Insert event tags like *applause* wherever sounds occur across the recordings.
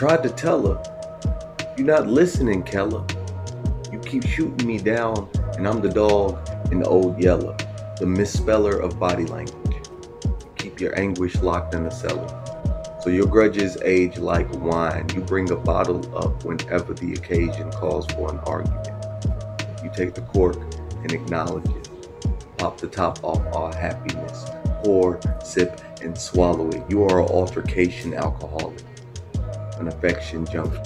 Tried to tell her, you're not listening, Keller. You keep shooting me down, and I'm the dog in the old yeller, the misspeller of body language. You keep your anguish locked in the cellar. So your grudges age like wine. You bring a bottle up whenever the occasion calls for an argument. You take the cork and acknowledge it. Pop the top off our happiness. Pour, sip, and swallow it. You are an altercation alcoholic, an affection junkie,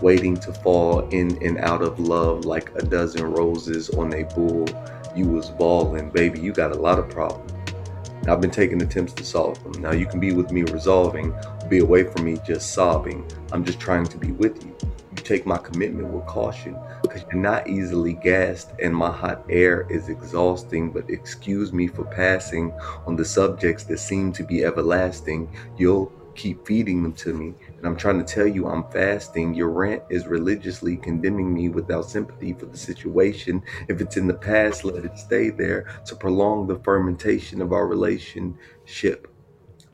waiting to fall in and out of love like a dozen roses on a bull. You was balling, baby. You got a lot of problems. I've been taking attempts to solve them. Now you can be with me resolving, be away from me just sobbing. I'm just trying to be with you. You take my commitment with caution because you're not easily gassed and my hot air is exhausting. But excuse me for passing on the subjects that seem to be everlasting. You'll keep feeding them to me. And I'm trying to tell you I'm fasting. Your rant is religiously condemning me without sympathy for the situation. If it's in the past, let it stay there to prolong the fermentation of our relationship.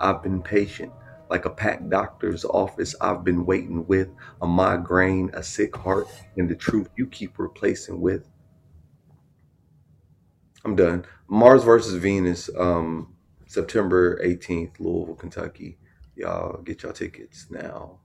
I've been patient. Like a packed doctor's office, I've been waiting with a migraine, a sick heart, and the truth you keep replacing with. I'm done. Mars versus Venus, um, September 18th, Louisville, Kentucky. Y'all get y'all tickets now.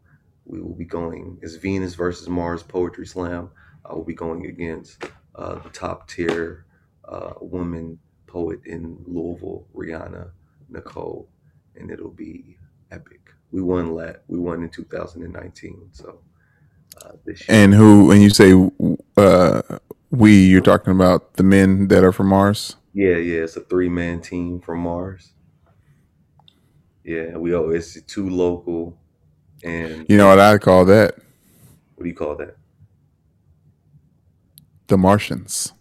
We will be going. It's Venus versus Mars Poetry Slam. I will be going against uh, the top tier uh, woman poet in Louisville, Rihanna Nicole, and it'll be epic. We won lat. We won in 2019. So uh, this year, And who, when you say uh, we, you're talking about the men that are from Mars? yeah, yeah, it's a three man team from Mars. Yeah, we always it's two local, and You know what I call that? what do you call that? The Martians.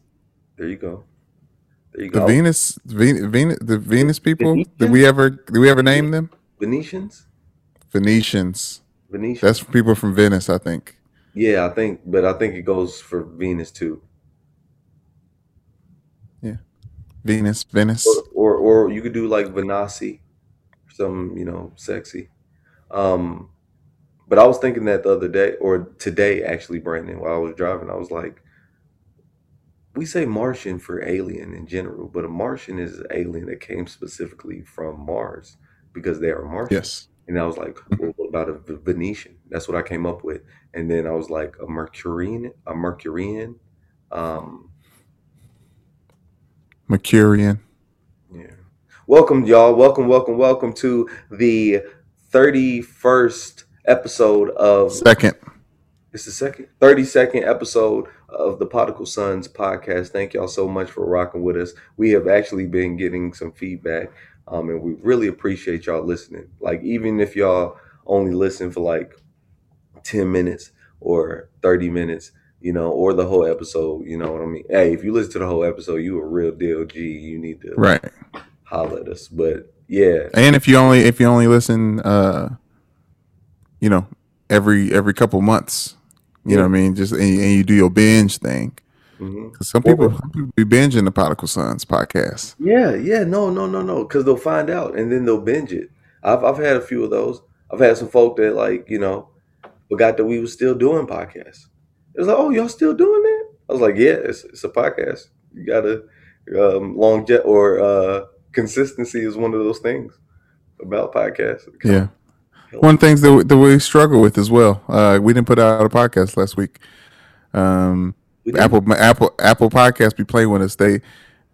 There you go. There you The go. Venus, Venus, Venus, the Venus people. Did we ever, did we ever name them? Venetians. Venetians. Venetians. That's people from Venice, I think. yeah, I think, but I think it goes for Venus too. Yeah, Venus, Venice. or or, or you could do like Venasi, some you know sexy. Um, but I was thinking that the other day or today actually, Brandon, while I was driving, I was like, we say Martian for alien in general, but a Martian is an alien that came specifically from Mars because they are Martian. Yes. And I was like, well, what about a Venetian? That's what I came up with. And then I was like, a Mercurian, a Mercurian. Um, Mercurian. Welcome, y'all. Welcome, welcome, welcome to the 31st episode of Second. it's the second 32nd episode of the Prodigal Sons podcast. Thank y'all so much for rocking with us. We have actually been getting some feedback. Um, and we really appreciate y'all listening. Like, even if y'all only listen for like 10 minutes or 30 minutes, you know, or the whole episode, you know what I mean? Hey, if you listen to the whole episode, you a real deal G. You need to Right. Holler at us. But yeah, And if you only if you only listen uh you know, every every couple months, you know what I mean? Just and, you- and you do your binge thing. hmm 'Cause some people, some people be binging the Prodigal Sons podcast. yeah, yeah. No, no, no, no. Because they'll find out and then they'll binge it. I've I've had a few of those. I've had some folk that like you know forgot that we were still doing podcasts. It was like, oh, y'all still doing that? I was like, yeah, it's it's a podcast. You gotta um, long jet or uh, consistency is one of those things about podcasts. Yeah. One of the things that, that we struggle with as well. Uh, we didn't put out a podcast last week. Um, We Apple Apple Apple Podcast be playing with us. They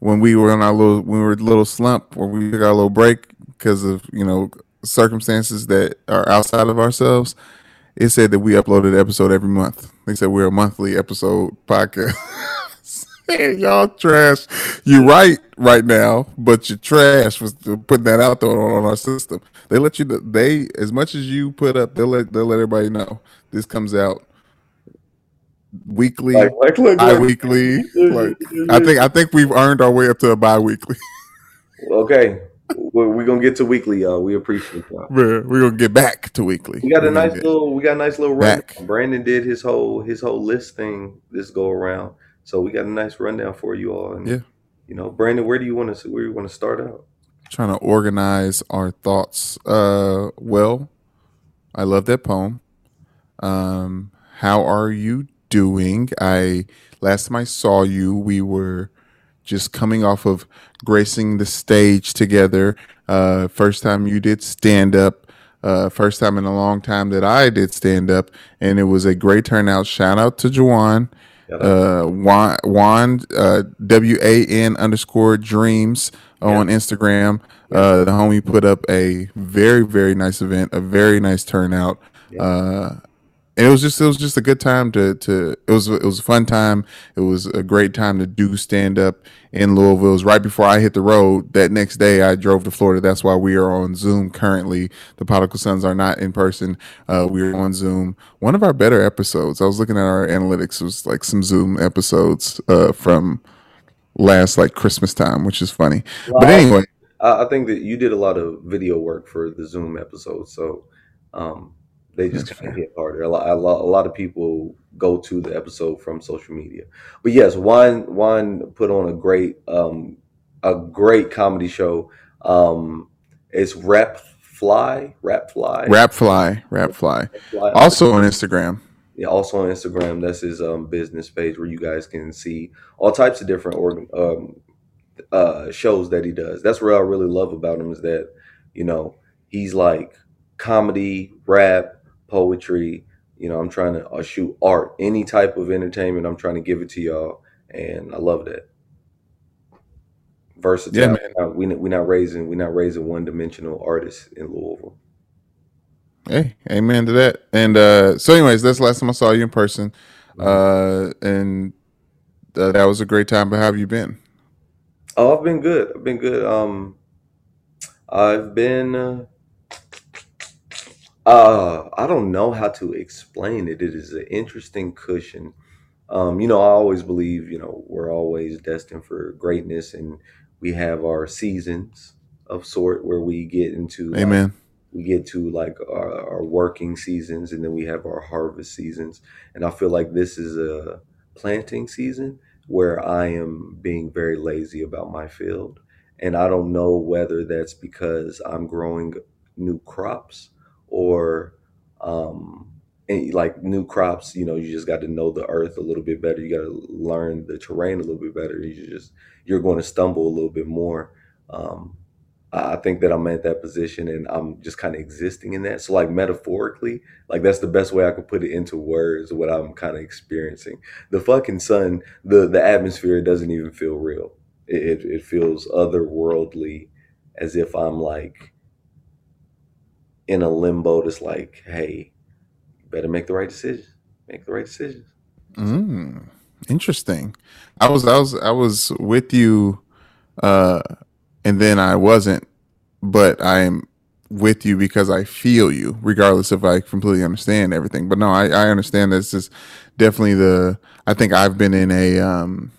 when we were on our little when we were a little slump where we took our little break because of you know circumstances that are outside of ourselves. It said that we uploaded an episode every month. They said we're a monthly episode podcast. *laughs* Y'all trash. You're right right now, but you're trash was putting that out there on, on our system. They let you. They as much as you put up, they'll let they'll let everybody know this comes out weekly, like, like, look, bi-weekly. Like I think I think we've earned our way up to a bi-weekly. *laughs* Okay, we're, we're gonna get to weekly, y'all. We appreciate y'all. we're we're gonna get back to weekly. We got a We're nice little, we got a nice little run. Brandon did his whole his whole list thing this go around, so we got a nice rundown for you all. And Yeah. you know, Brandon, where do you want to where you want to start out? trying to organize our thoughts. Uh, well, I love that poem. Um, how are you doing? I last time I saw you, we were just coming off of gracing the stage together. Uh, first time you did stand up. Uh, first time in a long time that I did stand up, and it was a great turnout. Shout out to Juwan, uh, Juan, Juan uh, W A N underscore dreams on Instagram. Uh, the homie put up a very very nice event, a very nice turnout. Uh, it was just it was just a good time to to it was it was a fun time. It was a great time to do stand up in Louisville. It was right before I hit the road. That next day, I drove to Florida. That's why we are on Zoom currently. The Prodigal Sons are not in person. Uh, we are on Zoom. One of our better episodes. I was looking at our analytics. It was like some Zoom episodes uh, from last like Christmas time, which is funny. Well, but anyway, I, I think that you did a lot of video work for the Zoom episode, so. Um, they just kind of hit harder. A lot, a lot, a lot of people go to the episode from social media. But yes, Juan Juan put on a great um, a great comedy show. Um, it's Rap Fly, Rap Fly, Rap Fly, Rap Fly. Also on Instagram. Yeah, also on Instagram. That's his um, business page where you guys can see all types of different organ, um, uh, shows that he does. That's what I really love about him is that you know he's like comedy, rap, poetry. You know, I'm trying to uh, shoot art, any type of entertainment. I'm trying to give it to y'all, and I love that. Versatile. Yeah, man. We we're not raising we're not raising one dimensional artists in Louisville. Hey, amen to that. And uh, so, anyways, that's the last time I saw you in person, mm-hmm. uh, and uh, that was a great time. But how have you been? Oh, I've been good. I've been good. Um, I've been uh, I don't know how to explain it. It is an interesting cushion. Um, you know, I always believe, you know, we're always destined for greatness and we have our seasons of sort where we get into like, Amen. we get to like our, our working seasons and then we have our harvest seasons. And I feel like this is a planting season where I am being very lazy about my field. And I don't know whether that's because I'm growing new crops or um, like new crops, you know, you just got to know the earth a little bit better. You got to learn the terrain a little bit better. You just you're going to stumble a little bit more. Um, I think that I'm at that position and I'm just kind of existing in that. So like metaphorically, like that's the best way I could put it into words what I'm kind of experiencing. The fucking sun, the the atmosphere doesn't even feel real. It, it feels otherworldly, as if I'm like in a limbo that's like, hey, better make the right decision. Make the right decisions. Mm, interesting. I was I was I was with you uh and then I wasn't, but I'm with you because I feel you, regardless if I completely understand everything. But no, I, I understand this is definitely the I think I've been in a um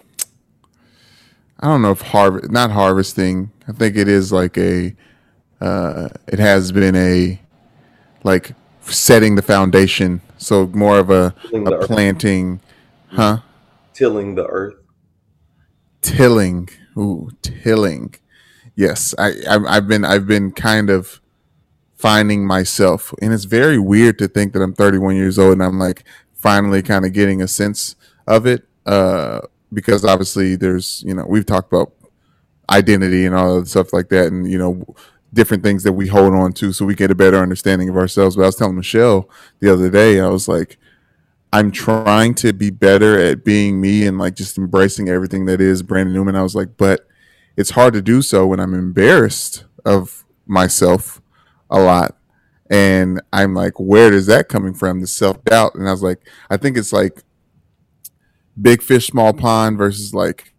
I don't know if harvest not harvesting. I think it is like a uh, it has been a like setting the foundation. So more of a, a planting, huh? Tilling the earth. Tilling, ooh, tilling. Yes, I, I I've been I've been kind of finding myself, and it's very weird to think that I'm 31 years old and I'm like finally kind of getting a sense of it. Uh, because obviously there's you know we've talked about identity and all of stuff like that, and you know different things that we hold on to so we get a better understanding of ourselves. But I was telling Michelle the other day, I was like, I'm trying to be better at being me and like just embracing everything that is Brandon Newman. I was like, but it's hard to do so when I'm embarrassed of myself a lot. And I'm like, where is that coming from? The self doubt. And I was like, I think it's like big fish, small pond versus like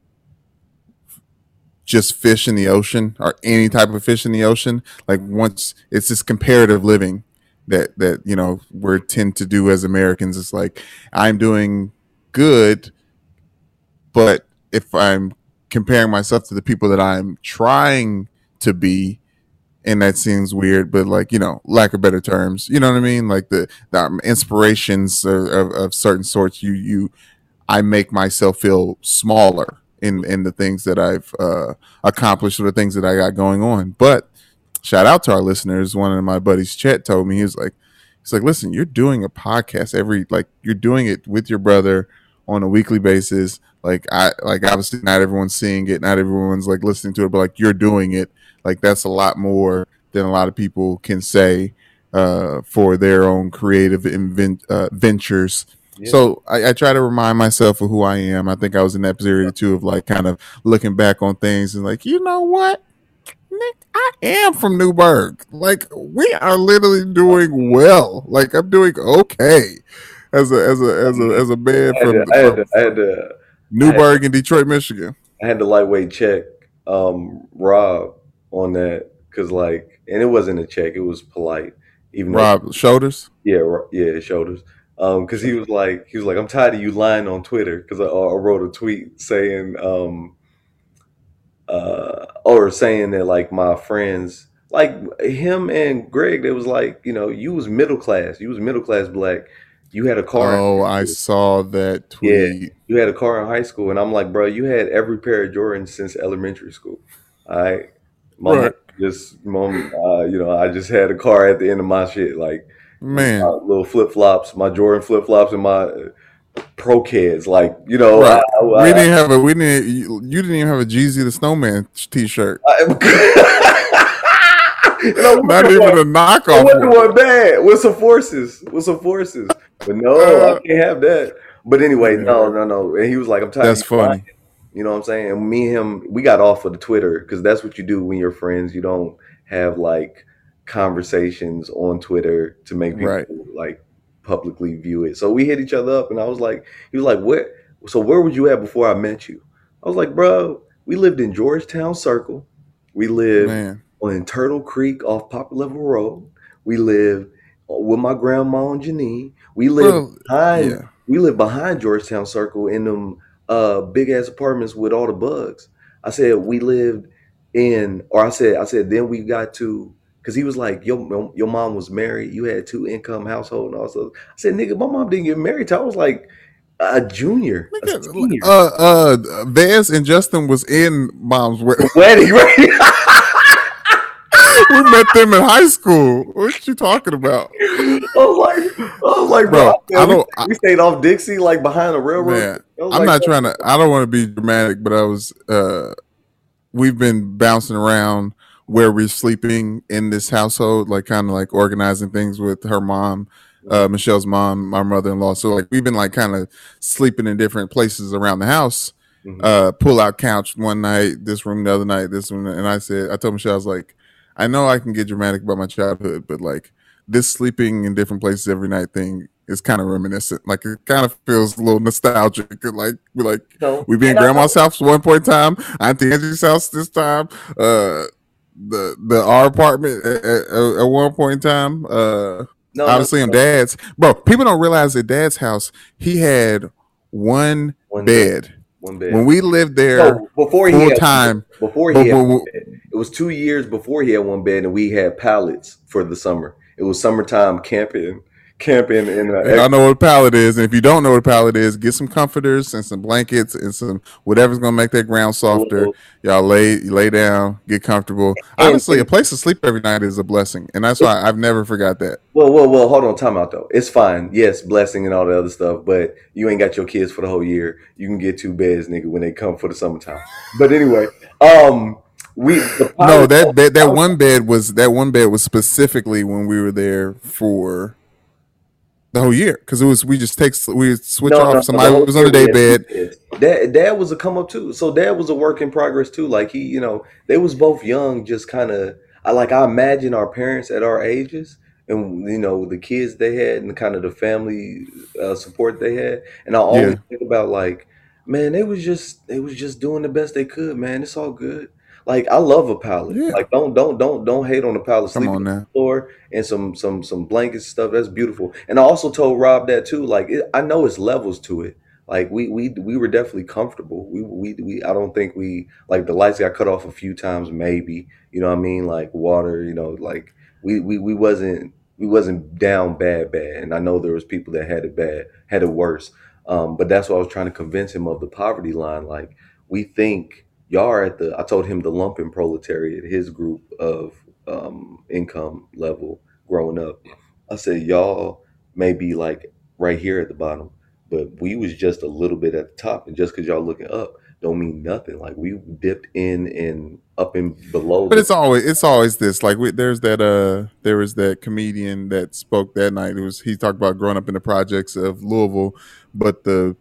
just fish in the ocean or any type of fish in the ocean. Like once it's this comparative living that that you know we tend to do as Americans. It's like I'm doing good, but if I'm comparing myself to the people that I'm trying to be, and that seems weird, but like you know, lack of better terms, you know what I mean? Like the, the inspirations of, of, of certain sorts, you you I make myself feel smaller in in the things that I've uh, accomplished or the things that I got going on. But shout out to our listeners. One of my buddies, Chet, told me he was like, He's like, listen, you're doing a podcast every like you're doing it with your brother on a weekly basis. Like I like obviously not everyone's seeing it, not everyone's like listening to it, but like you're doing it. Like that's a lot more than a lot of people can say uh, for their own creative invent, uh, ventures. Yeah. So I, I, try to remind myself of who I am. I think I was in that period too of like kind of looking back on things and like, you know what? Nick, I am from Newburg. Like we are literally doing well. Like I'm doing okay as a as a as a as a man from, to, I had to, I had to, Newburg in Detroit, Michigan. I had to lightweight check um, Rob on that because like, and it wasn't a check; it was polite. Even Rob though, shoulders. Yeah, yeah, shoulders. Um, because he was like, he was like, I'm tired of you lying on Twitter because I, I, wrote a tweet saying, um, uh, or saying that like my friends, like him and Greg, it was like, you know, you was middle class, you was middle class black you had a car. Oh, I saw that tweet. Yeah, you had a car in high school, and I'm like, bro, you had every pair of Jordans since elementary school. Right, mom right. just mom, uh, you know, I just had a car at the end of my shit, like man, little flip flops, my Jordan flip flops, and my pro kids, like you know. Right. I, I, we didn't have a we didn't you, you, didn't even have a Jeezy the Snowman t-shirt. *laughs* Not even one, a knockoff. What one bad with some forces, with some forces. But no, uh, I can't have that. But anyway, no, no, no. And he was like, "I'm tired." That's funny. You know what I'm saying? And me and him, we got off of the Twitter because that's what you do when you're friends. You don't have like conversations on Twitter to make people right. like publicly view it. So we hit each other up, and I was like, he was like, "Where? So where was you at before I met you?" I was like, "Bro, we lived in Georgetown Circle. We lived Man. on Turtle Creek off Poplar Level Road. We lived with my grandma and Janine. We live well, behind yeah. we live behind Georgetown Circle in them uh big ass apartments with all the bugs. I said we lived in or I said I said then we got to because he was like, your your mom was married, you had two income household and all also I said, nigga, my mom didn't get married till I was like a junior. A uh uh Vance and Justin was in mom's *laughs* wedding, right? *laughs* we met them in high school. What you talking about? I was like, I was like, bro, bro I don't. We, we, stayed off Dixie, like behind the railroad. Man, I'm like, not trying to. I don't want to be dramatic, but I was. uh We've been bouncing around where we're sleeping in this household, like kind of like organizing things with her mom, uh, Michelle's mom, my mother-in-law. So like we've been like kind of sleeping in different places around the house. Mm-hmm. Uh, pull out couch one night, this room the other night, this one, and I said, I told Michelle, I was like, I know I can get dramatic about my childhood, but like this sleeping in different places every night thing is kind of reminiscent. Like it kind of feels a little nostalgic. Like we like so, we be in grandma's house one point in time, Auntie Angie's house this time, uh the the our apartment at, at, at one point in time. Uh no, obviously no, in dad's. Bro, people don't realize that dad's house he had one, one bed. bed. One bed. When we lived there so before he had, time. Before he before, had it was two years before he had one bed, and we had pallets for the summer. It was summertime camping, camping in. Uh, I know what a pallet is, and if you don't know what a pallet is, get some comforters and some blankets and some whatever's gonna make that ground softer. Y'all lay lay down, get comfortable. Honestly, a place to sleep every night is a blessing, and that's why I've never forgot that. Well, well, well. Hold on, time out though. It's fine. Yes, blessing and all the other stuff, but you ain't got your kids for the whole year. You can get two beds, nigga, when they come for the summertime. But anyway, um we no that bed that one bed was that one bed was specifically when we were there for the whole year because it was we just take we switch no, off no, somebody no, was on the day bed. Dad, dad was a come up too, so dad was a work in progress too. Like he, you know, they was both young, just kind of. I like I imagine our parents at our ages and you know the kids they had and kind of the family uh, support they had, and I always yeah. think about like, man, they was just they was just doing the best they could, man. It's all good. Like I love a pallet. Yeah. Like don't don't don't don't hate on the pallet. Sleep on, on the floor and some some some blankets stuff. That's beautiful. And I also told Rob that too. Like it, I know it's levels to it. Like we we we were definitely comfortable. We we we I don't think we like the lights got cut off a few times maybe. You know what I mean? Like water. You know like we we we wasn't we wasn't down bad bad. And I know there was people that had it bad, had it worse. Um, but that's what I was trying to convince him of the poverty line. Like we think y'all at the i told him the lumpen proletariat his group of um, income level growing up I said, y'all may be like right here at the bottom, but we was just a little bit at the top. And just because y'all looking up don't mean nothing. Like we dipped in and up and below. But it's always it's always this. Like we, there's that uh there was that comedian that spoke that night. It was he talked about growing up in the projects of Louisville, but the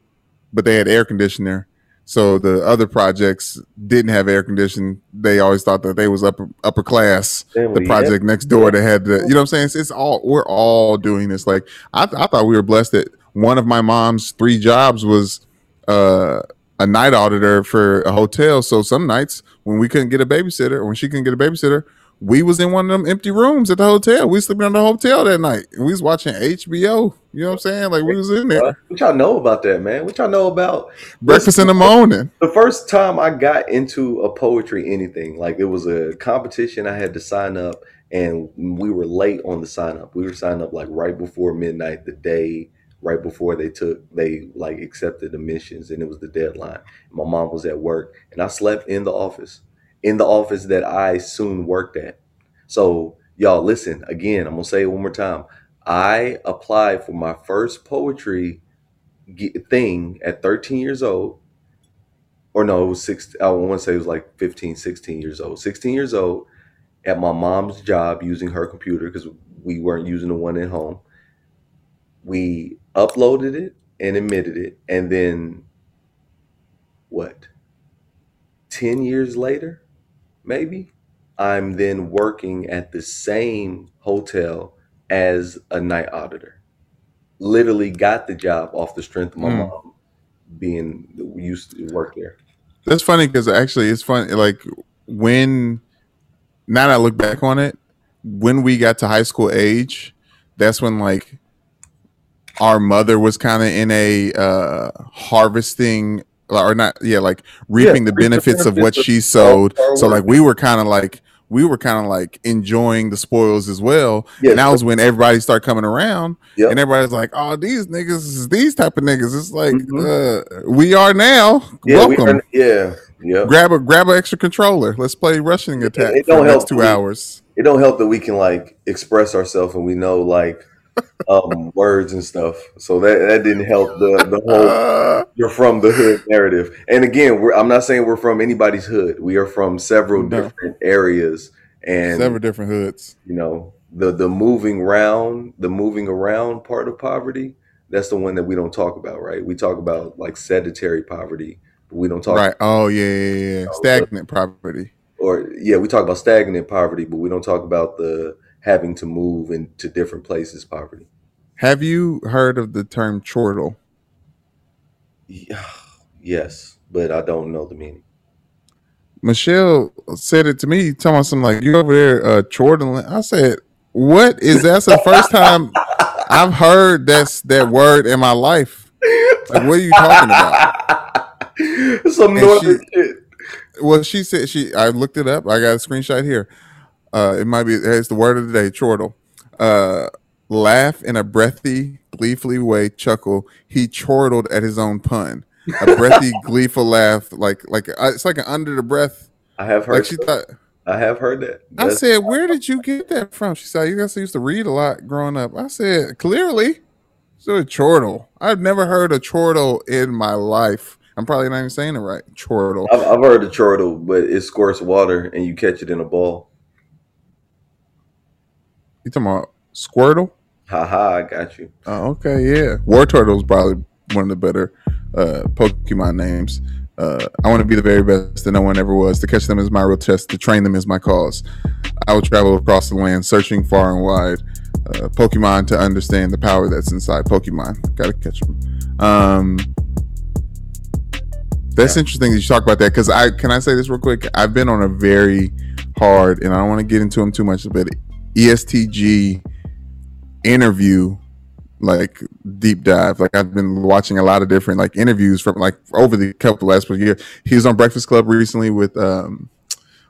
but they had air conditioner so the other projects didn't have air conditioning. They always thought that they was upper upper class. The project yeah. next door that had the, you know what I'm saying? It's, it's, all we're all doing this. Like I, I thought we were blessed that one of my mom's three jobs was uh, a night auditor for a hotel. So some nights when we couldn't get a babysitter, or when she couldn't get a babysitter, we was in one of them empty rooms at the hotel. We sleeping in the hotel that night. We was watching HBO. You know what I'm saying? Like we was in there. What y'all know about that, man? What y'all know about breakfast in the morning? The first time I got into a poetry anything, like it was a competition. I had to sign up, and we were late on the sign up. We were signed up like right before midnight, the day right before they took they like accepted admissions, and it was the deadline. My mom was at work, and I slept in the office in the office that I soon worked at. So, y'all, listen again. I'm gonna say it one more time. I applied for my first poetry thing at 13 years old. Or no, it was six. I want to say it was like 15, 16 years old. 16 years old at my mom's job using her computer because we weren't using the one at home. We uploaded it and admitted it. And then what? 10 years later, maybe, I'm then working at the same hotel as a night auditor. Literally got the job off the strength of my mm. mom being used to work there. That's funny because actually it's funny. Like when now that I look back on it, when we got to high school age, that's when like our mother was kind of in a uh, harvesting or not yeah like reaping yeah, the benefits, benefits of what she sowed. so like we were kind of like we were kind of like enjoying the spoils as well. Yeah, and that was when everybody started coming around yep. and everybody's like oh these niggas these type of niggas. It's like mm-hmm. uh, we are now. Yeah, welcome. are, yeah yeah grab a grab an extra controller. Let's play rushing attack it, it don't help two we, hours. it don't help that we can like express ourselves and we know like um, words and stuff. So that that didn't help the the whole *laughs* you're from the hood narrative. And again, I'm not saying we're from anybody's hood. We are from several no. different areas and several different hoods. You know, the the moving around, the moving around part of poverty. That's the one that we don't talk about, right? We talk about like sedentary poverty, but we don't talk. Right. Oh yeah, yeah, yeah. Know, stagnant poverty. Or yeah, we talk about stagnant poverty, but we don't talk about the having to move into different places poverty. Have you heard of the term chortle? Yes, but I don't know the meaning. Michelle said it to me, telling me something like, "You over there uh, chortling?" I said, "What is that?" That's the first time I've heard that's that word in my life. Like, what are you talking about? *laughs* Some northern shit. Well, she said she. I looked it up. I got a screenshot here. Uh, it might be. It's the word of the day. Chortle. Uh, laugh in a breathy, gleefully way. Chuckle. He chortled at his own pun. A breathy, *laughs* gleeful laugh, like like uh, it's like an under the breath. I have heard. Like she thought. I have heard that. That's, I said, "Where did you get that from?" She said, "You guys used to read a lot growing up." I said, "Clearly." So a chortle. I've never heard a chortle in my life. I'm probably not even saying it right. Chortle. I've, I've heard a chortle, but it squirts water and you catch it in a ball. You talking about Squirtle? Haha, I got you. Oh, okay, yeah. Wartortle is probably one of the better uh, Pokemon names. Uh, I want to be the very best that no one ever was. To catch them is my real test. To train them is my cause. I will travel across the land, searching far and wide. Uh, Pokemon to understand the power that's inside Pokemon. Got to catch them. Um, that's yeah. interesting that you talk about that because I can I say this real quick. I've been on a very hard, and I don't want to get into them too much, but EST Gee interview like deep dive. Like I've been watching a lot of different like interviews from like over the couple last years. He was on Breakfast Club recently with um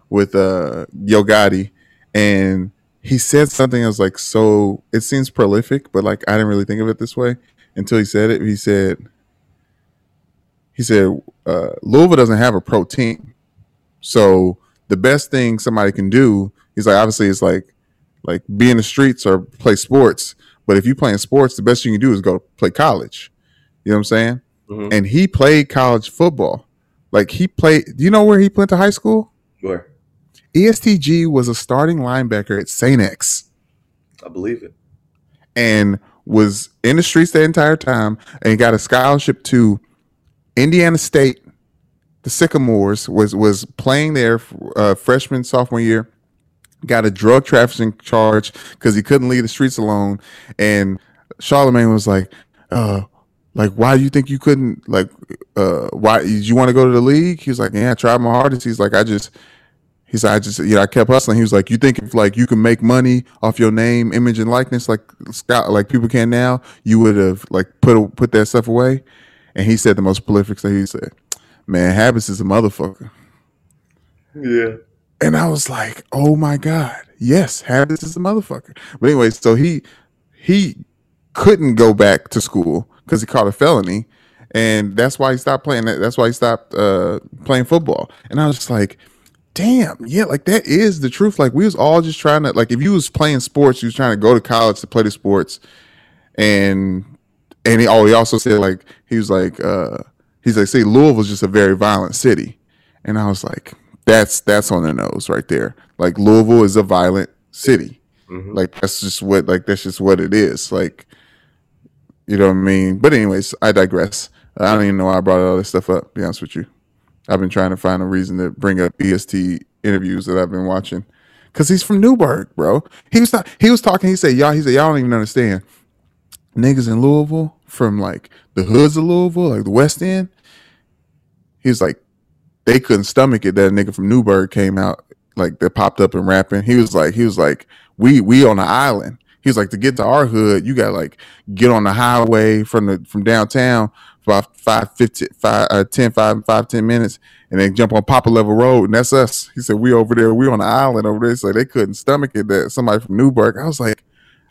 with uh Yo Gotti and he said something I was like so it seems prolific, but like I didn't really think of it this way until he said it. He said he said uh Louisville doesn't have a pro team. So the best thing somebody can do, he's like obviously it's like like be in the streets or play sports. But if you playing sports, the best thing you can do is go play college. You know what I'm saying? Mm-hmm. And he played college football. Like he played. Do you know where he went to high school? Where? EST Gee was a starting linebacker at St. X. I believe it. And was in the streets the entire time and got a scholarship to Indiana State. The Sycamores was was playing there uh, freshman sophomore year. Got a drug trafficking charge because he couldn't leave the streets alone. And Charlemagne was like, uh, like why do you think you couldn't like uh why did you want to go to the league? He was like, Yeah, I tried my hardest. He's like, I just he said, I just, you know, I kept hustling. He was like, you think if like you can make money off your name, image, and likeness, like Scott, like people can now, you would have like put put that stuff away. And he said the most prolific thing. He said, "Man, habits is a motherfucker." Yeah. And I was like, "Oh my god, yes, habits is a motherfucker." But anyway, so he he couldn't go back to school because he caught a felony, and that's why he stopped playing. That's why he stopped uh, playing football. And I was just like damn, yeah, like that is the truth. Like we was all just trying to like if you was playing sports, you was trying to go to college to play the sports, and and he oh he also said like he was like uh he's like see Louisville's just a very violent city, and I was like that's that's on the nose right there. Like Louisville is a violent city. Mm-hmm. Like that's just what like that's just what it is. Like you know what I mean. But anyways, I digress. I don't even know why I brought all this stuff up. be honest with you. I've been trying to find a reason to bring up EST interviews that I've been watching. Cause he's from Newburg, bro. He was not, he was talking, he said, Y'all, he said, Y'all don't even understand. Niggas in Louisville from like the hoods of Louisville, like the West End. He was like, they couldn't stomach it that a nigga from Newburg came out, like that popped up and rapping. He was like, he was like, we we on the island. He was like, to get to our hood, you got like get on the highway from the from downtown about five, 15, five, uh, 10, five, five, 10 minutes and then jump on Poplar Level Road. And that's us. He said, we over there, we on the island over there. So they couldn't stomach it that somebody from Newburg. I was like,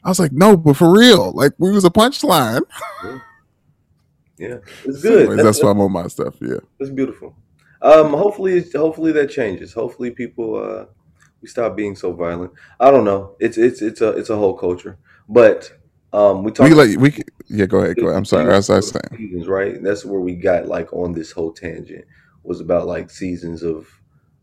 I was like, no, but for real, like we was a punchline. Yeah, it's *laughs* good. Anyways, that's, that's why I'm on my stuff. Yeah, it's beautiful. Um, hopefully, hopefully that changes. Hopefully, people uh, we stop being so violent. I don't know. It's it's it's a it's a whole culture, but um, we talk. We like we yeah. Go ahead. Go ahead. I'm sorry. As I was saying, seasons, right? That's where we got like on this whole tangent was about like seasons of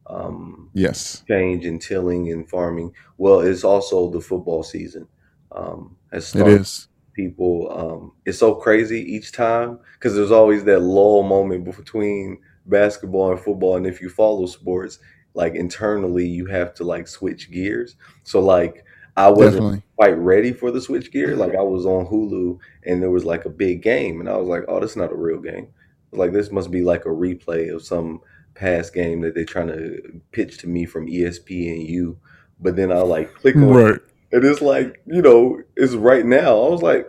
um, yes change and tilling and farming. Well, it's also the football season. Um, has started. It is. People, um, it's so crazy each time because there's always that lull moment between basketball and football, and if you follow sports, like internally, you have to like switch gears. So like I wasn't Definitely. quite ready for the switch gear. Like I was on Hulu and there was like a big game, and I was like, "Oh, this is not a real game. Like this must be like a replay of some past game that they're trying to pitch to me from ESPNU." But then I like click on right. it, and it's like you know, it's right now. I was like,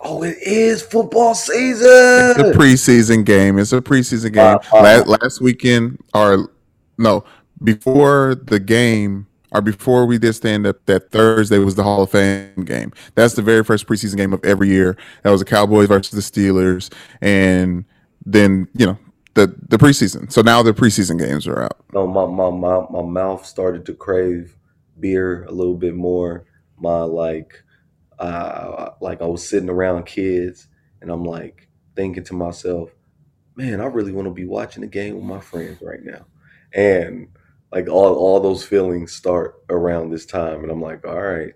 "Oh, it is football season." It's a preseason game. It's a preseason game. Uh, uh, last, last weekend, or no, before the game or before we did stand up that Thursday was the Hall of Fame game. That's the very first preseason game of every year. That was the Cowboys versus the Steelers, and then you know the the preseason. So now the preseason games are out. No, my my my, my mouth started to crave beer a little bit more. My like, uh, like I was sitting around kids, and I'm like thinking to myself, man, I really want to be watching the game with my friends right now, and like all all those feelings start around this time, and I'm like, all right,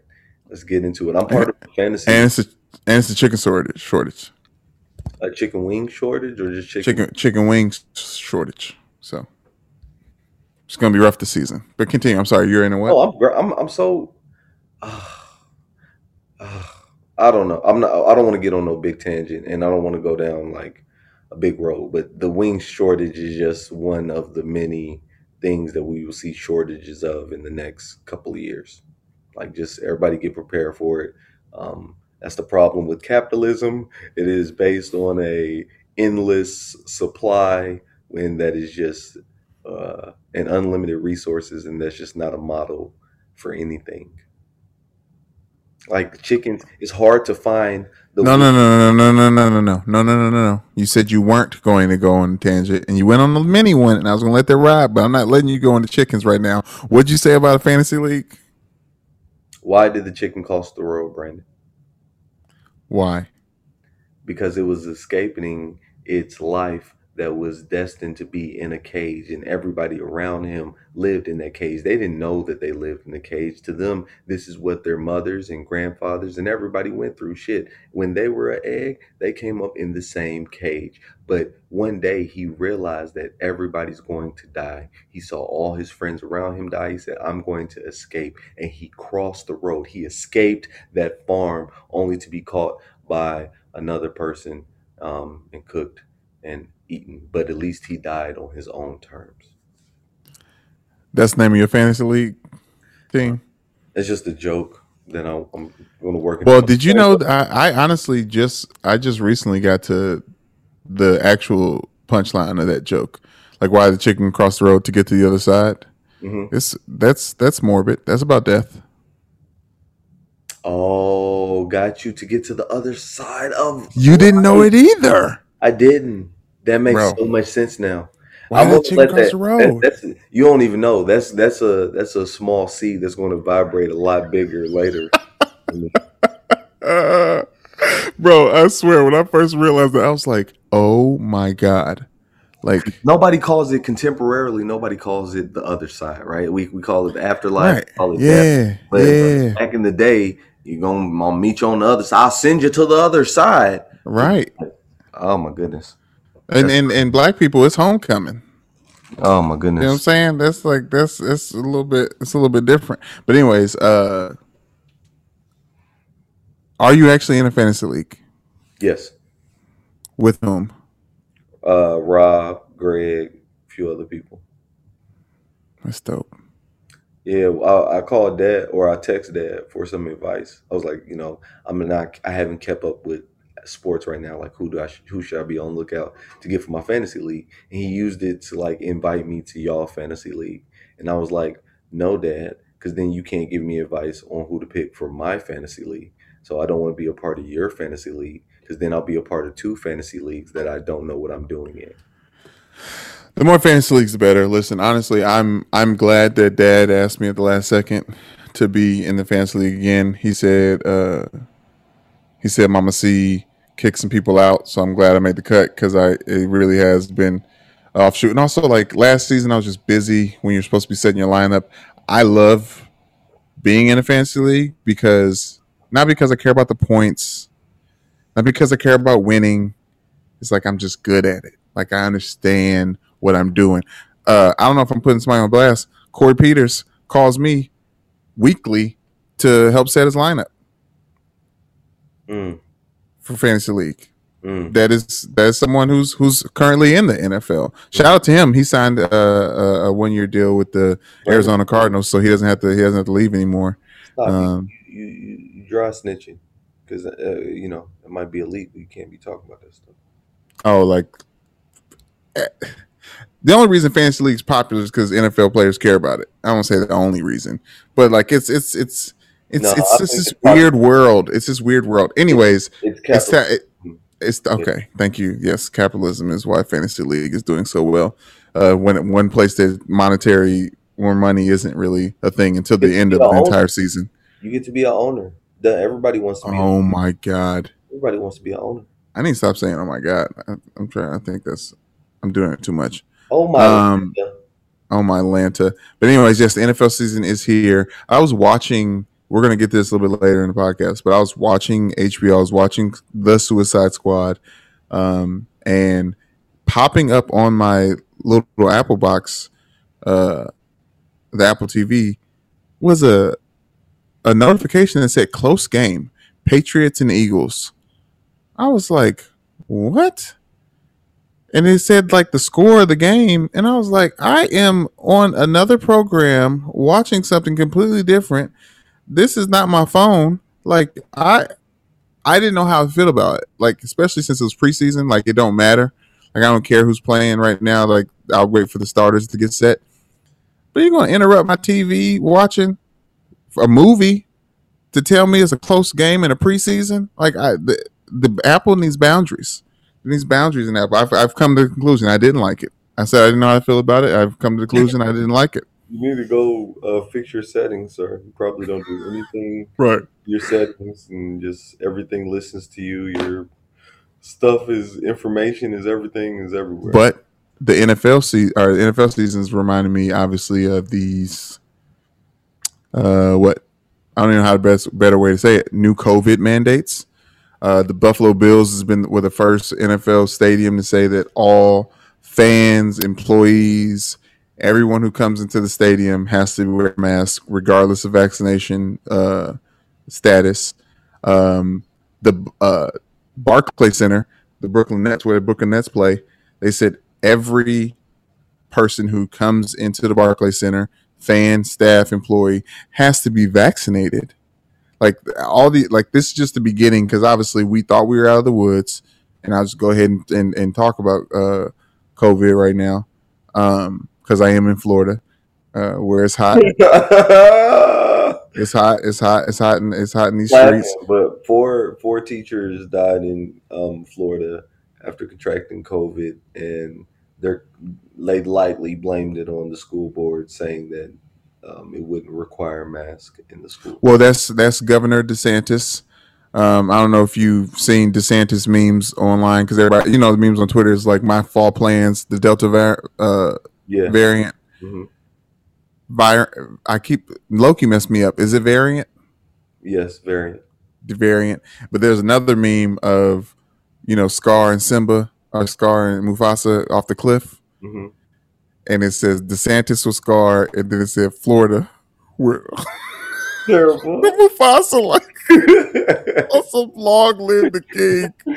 let's get into it. I'm part of the *laughs* fantasy, and it's a and it's a chicken shortage. Shortage. A chicken wing shortage, or just chicken chicken chicken wings shortage. So it's gonna be rough this season. But continue. I'm sorry, you're in a what? Oh, I'm I'm I'm so. Uh, I don't know. I'm not. I don't want to get on no big tangent, and I don't want to go down like a big road. But the wing shortage is just one of the many things that we will see shortages of in the next couple of years. Like just everybody get prepared for it. Um, that's the problem with capitalism. It is based on a endless supply when that is just uh, an unlimited resources, and that's just not a model for anything. Like chickens, it's hard to find no, no, no, no, no, no, no, no, no, no, no, no, no, no. You said you weren't going to go on a tangent, and you went on the mini one, and I was going to let that ride, but I'm not letting you go into chickens right now. What'd you say about a fantasy league? Why did the chicken cost the world, Brandon? Why? Because it was escaping its life that was destined to be in a cage and everybody around him lived in that cage. They didn't know that they lived in a cage. To them, this is what their mothers and grandfathers and everybody went through. Shit. When they were an egg, they came up in the same cage. But one day he realized that everybody's going to die. He saw all his friends around him die. He said, I'm going to escape. And he crossed the road. He escaped that farm only to be caught by another person um, and cooked and eaten, but at least he died on his own terms. That's the name of your fantasy league team. It's just a joke that I'm, I'm going to work. On. Well, did you know? I, I honestly just I just recently got to the actual punchline of that joke, like why the chicken crossed the road to get to the other side. Mm-hmm. It's that's that's morbid. That's about death. Oh, got you to get to the other side of. You didn't know it either. I didn't. That makes Bro. so much sense now. Why I'm gonna let that, that, that's you don't even know. That's that's a that's a small seed that's going to vibrate a lot bigger later. uh, *laughs* bro, I swear, when I first realized that, I was like, "Oh my god!" Like nobody calls it contemporarily. Nobody calls it the other side, right? We we call it the afterlife. Right. Call it yeah, but yeah. Back in the day, you're gonna, gonna meet you on the other side. I'll send you to the other side. Right. Oh my goodness. And and and black people, it's homecoming. Oh my goodness. You know what I'm saying? That's like that's that's a little bit it's a little bit different. But anyways, uh are you actually in a fantasy league? Yes. With whom? Uh Rob, Greg, a few other people. That's dope. Yeah, I, I called dad or I text dad for some advice. I was like, you know, I'm not I haven't kept up with sports right now. Like who do I who should I be on lookout to get for my fantasy league? And he used it to like invite me to y'all fantasy league. And I was like, no, dad, because then you can't give me advice on who to pick for my fantasy league. So I don't want to be a part of your fantasy league because then I'll be a part of two fantasy leagues that I don't know what I'm doing in. The more fantasy leagues, the better. Listen, honestly, I'm I'm glad that Dad asked me at the last second to be in the fantasy league again. He said, uh, he said, "Mama C, kick some people out. So I'm glad I made the cut because I it really has been offshoot. And also, like last season, I was just busy when you're supposed to be setting your lineup. I love being in a fantasy league because not because I care about the points, not because I care about winning. It's like I'm just good at it. Like I understand what I'm doing. Uh, I don't know if I'm putting somebody on blast. Corey Peters calls me weekly to help set his lineup. Mm for fantasy league. Mm. That is that is someone who's who's currently in the NFL. Shout out to him. He signed a, a, a one year deal with the Arizona Cardinals, so he doesn't have to he doesn't have to leave anymore. Um, you, you, you dry snitching because uh, you know it might be elite, but you can't be talking about that stuff. Oh, like eh, the only reason fantasy league's popular is because NFL players care about it. I won't say the only reason, but like it's it's it's it's no, it's just this weird world. It's this weird world. Anyways, it's it's, ta- it, it's okay. Thank you. Yes, capitalism is why fantasy league is doing so well. Uh, when one place that monetary more money isn't really a thing until the end of the owner. entire season. You get to be an owner. Everybody wants to be. Oh my god! Everybody wants to be an owner. I need to stop saying "oh my god." I, am trying. I think that's I'm doing it too much. Oh my. Um, oh my Atlanta. But anyways, yes, the NFL season is here. I was watching we're gonna get this a little bit later in the podcast, but I was watching HBO. I was watching The Suicide Squad, um, and popping up on my little, Apple box, uh, the Apple TV, was a a notification that said "close game, Patriots and Eagles." I was like, "What?" and it said like the score of the game and i was like i am on another program watching something completely different this is not my phone. Like I I didn't know how I feel about it. Like especially since it was preseason, like it don't matter. Like I don't care who's playing right now. Like I'll wait for the starters to get set. But you're gonna interrupt my TV watching a movie to tell me it's a close game in a preseason? Like I the, the Apple needs boundaries. It needs boundaries in Apple. I've, I've come to the conclusion I didn't like it. I said I didn't know how I feel about it. I've come to the conclusion I didn't like it You need to go uh, fix your settings, sir. You probably don't do anything. Right. Your settings and just everything listens to you. Your stuff is information is everything is everywhere. But the NFL season or the NFL season is reminding me obviously of these uh what I don't even know how the best better way to say it. New COVID mandates. Uh, the Buffalo Bills has been were the first NFL stadium to say that all fans, employees, everyone who comes into the stadium has to wear a mask regardless of vaccination uh, status. Um, the uh, Barclay Center, the Brooklyn Nets, where the Brooklyn Nets play, they said every person who comes into the Barclay Center, fan, staff, employee, has to be vaccinated. Like all the like this is just the beginning because obviously we thought we were out of the woods, and I'll just go ahead and, and, and talk about uh, COVID right now because I am in Florida, uh, where it's hot. *laughs* it's hot. It's hot. It's hot. In, it's hot in these streets. But four four teachers died in um, Florida after contracting COVID, and they're they lightly blamed it on the school board, saying that um, it wouldn't require a mask in the school. Well, that's that's Governor DeSantis. Um, I don't know if you've seen DeSantis memes online because everybody, you know, the memes on Twitter is like my fall plans, the Delta var- uh, Yeah. variant. hmm Vi- I keep Loki messed me up. Is it variant? Yes, variant. The variant. But there's another meme of, you know, Scar and Simba or Scar and Mufasa off the cliff, hmm and it says DeSantis was Scar, and then it said Florida. Where *laughs* Terrible. *laughs* Mufasa like *laughs* some long live the king.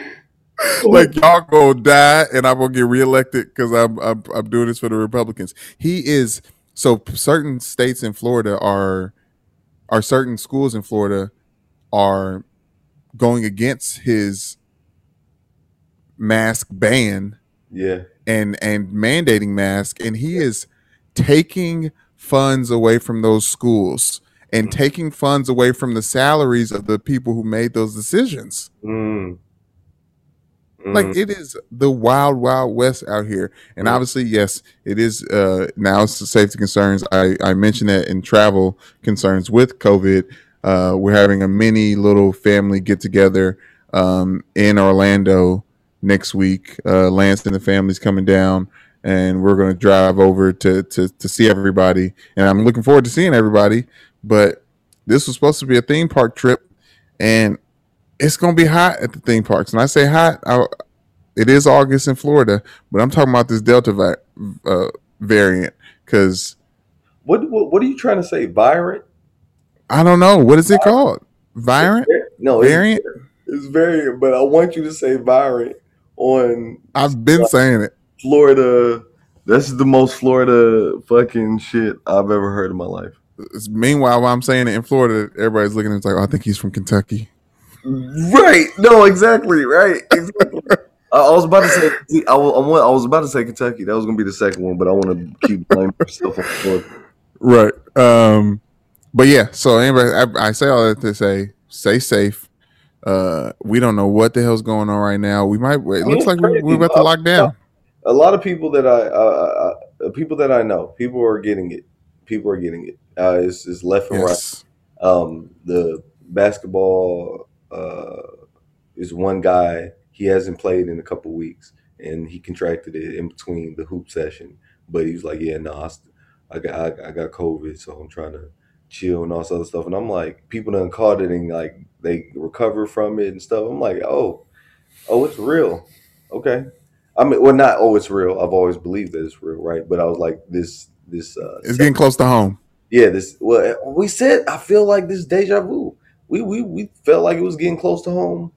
*laughs* like y'all gonna die and I'm gonna get reelected because I'm, I'm I'm doing this for the Republicans. He is so certain states in Florida are are certain schools in Florida are going against his mask ban yeah. and and mandating mask and he is taking funds away from those schools and taking funds away from the salaries of the people who made those decisions. Mm. Like Mm. it is the wild wild west out here and Yeah. obviously yes it is uh now it's the safety concerns i i mentioned that in travel concerns with covid uh we're having a mini little family get together um in orlando next week uh lance and the family's coming down and we're going to drive over to, to to see everybody and i'm looking forward to seeing everybody but this was supposed to be a theme park trip and it's gonna be hot at the theme parks. And I say hot, I, it is August in Florida, but I'm talking about this Delta va- uh, variant because what, what what are you trying to say? Virant? I don't know what is it called. Virant No, variant. It's variant, but I want you to say virant on I've been saying it. Florida. That's the most Florida fucking shit I've ever heard in my life. It's- meanwhile, while I'm saying it in Florida, everybody's looking at it like, oh, I think he's from Kentucky. Right? No, exactly. Right? *laughs* Exactly. I I was about to say. I I wa- I was about to say Kentucky. That was gonna be the second one, but I want to keep blaming *laughs* myself on Right. Um, but yeah, so anyway, I, I say all that to say, stay safe. Uh, we don't know what the hell's going on right now. We might. It looks like we're, we're about to lock down. A lot of people that I, uh, uh, people that I know, people are getting it. People are getting it. Uh, it's, it's left and right. Um, the basketball uh, is one guy. He hasn't played in a couple weeks, and he contracted it in between the hoop session. But he was like, "Yeah, no, I, I got I, I got COVID, so I'm trying to chill and all this other stuff." And I'm like, people done caught it and like they recover from it and stuff. I'm like, "Oh, oh, it's real." Okay. I mean, well, not oh, it's real. I've always believed that it's real, right? But I was like, this, this, uh, It's getting close to home. yeah, this. Well, we said I feel like this deja vu. We we we felt like it was getting close to home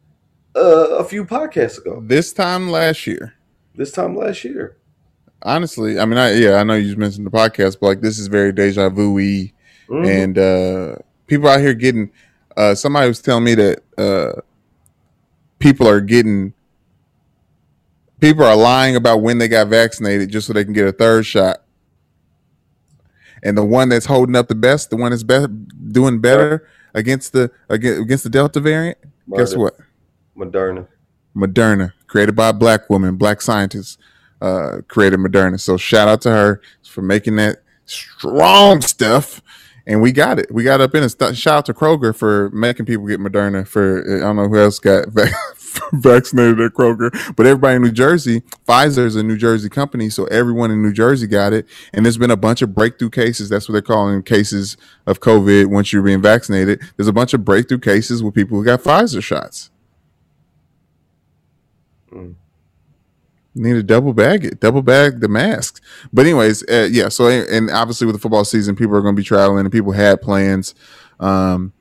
uh, a few podcasts ago. This time last year, This time last year. honestly, I mean, I yeah, I know you just mentioned the podcast, but like this is very deja vu-y, Mhm. and uh, people out here getting. Uh, somebody was telling me that uh, people are getting. People are lying about when they got vaccinated just so they can get a third shot. And the one that's holding up the best, the one that's be- doing better against the against, against the Delta variant, guess what? Moderna. Moderna, created by a black woman, black scientists, uh, created Moderna. So shout out to her for making that strong stuff and we got it. We got up in it. Shout out to Kroger for making people get Moderna. For I don't know who else got *laughs* *laughs* vaccinated at Kroger, but everybody in New Jersey, Pfizer is a New Jersey company, so everyone in New Jersey got it. And there's been a bunch of breakthrough cases. That's what they're calling cases of COVID once you're being vaccinated. There's a bunch of breakthrough cases with people who got Pfizer shots. Mm need to double bag it, double bag the masks. But anyways, uh, yeah. So and obviously with the football season, people are going to be traveling, and people had plans. Um,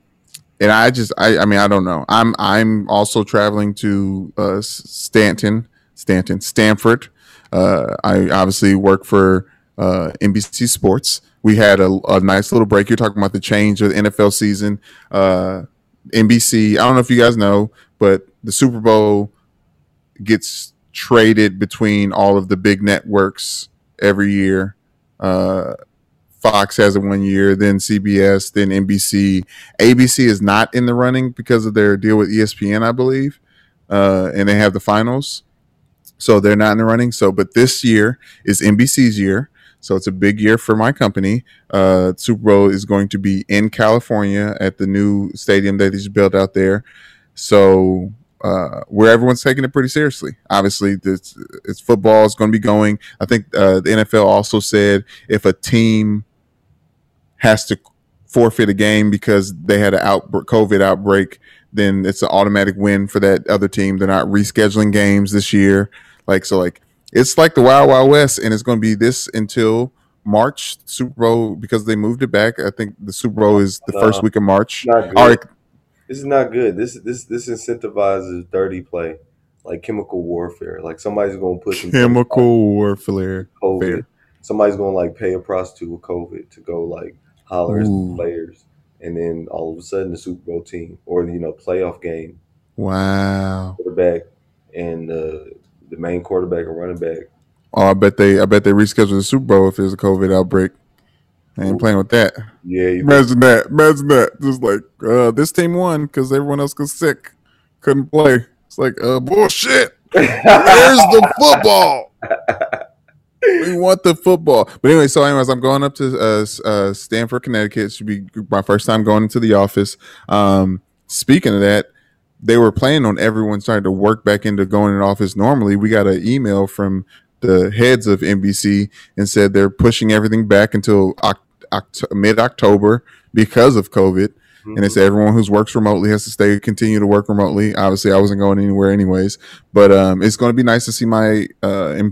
and I just, I, I mean, I don't know. I'm, I'm also traveling to uh, Stanton, Stanton, Stamford. Uh, I obviously work for uh, NBC Sports. We had a, a, nice little break. You're talking about the change of the NFL season. Uh, NBC. I don't know if you guys know, but the Super Bowl gets traded between all of the big networks every year. Fox has it one year, then CBS, then NBC. ABC is not in the running because of their deal with ESPN, I believe, uh, and they have the finals, so they're not in the running. So, but this year is NBC's year, so it's a big year for my company. Uh, Super Bowl is going to be in California at the new stadium that is built out there. So uh, where everyone's taking it pretty seriously. Obviously, this, it's football is going to be going. I think uh, the NFL also said if a team has to forfeit a game because they had an out COVID outbreak, then it's an automatic win for that other team. They're not rescheduling games this year. Like so, like it's like the Wild Wild West, and it's going to be this until March Super Bowl because they moved it back. I think the Super Bowl is the first week of March. All right, this is not good. This this this incentivizes dirty play, like chemical warfare. Like somebody's gonna put some chemical warfare. COVID. Fair. Somebody's gonna like pay a prostitute with COVID to go like holler at players, and then all of a sudden the Super Bowl team or you know playoff game. Wow. Quarterback and uh, the main quarterback and running back. Oh, I bet they I bet they reschedule the Super Bowl if there's a COVID outbreak. I ain't playing with that. Yeah, imagine that. Imagine that. Just like uh, this team won because everyone else was sick, couldn't play. It's like uh, bullshit. *laughs* Where's the football? *laughs* we want the football. But anyway, so anyways, I'm going up to uh, uh, Stamford, Connecticut. It should be my first time going into the office. Um, speaking of that, they were planning on everyone starting to work back into going in office normally. We got an email from the heads of NBC and said they're pushing everything back until Oct- mid October because of COVID. Mm-hmm. And said everyone who's works remotely has to stay, continue to work remotely. Obviously, I wasn't going anywhere anyways, but um, it's going to be nice to see my uh,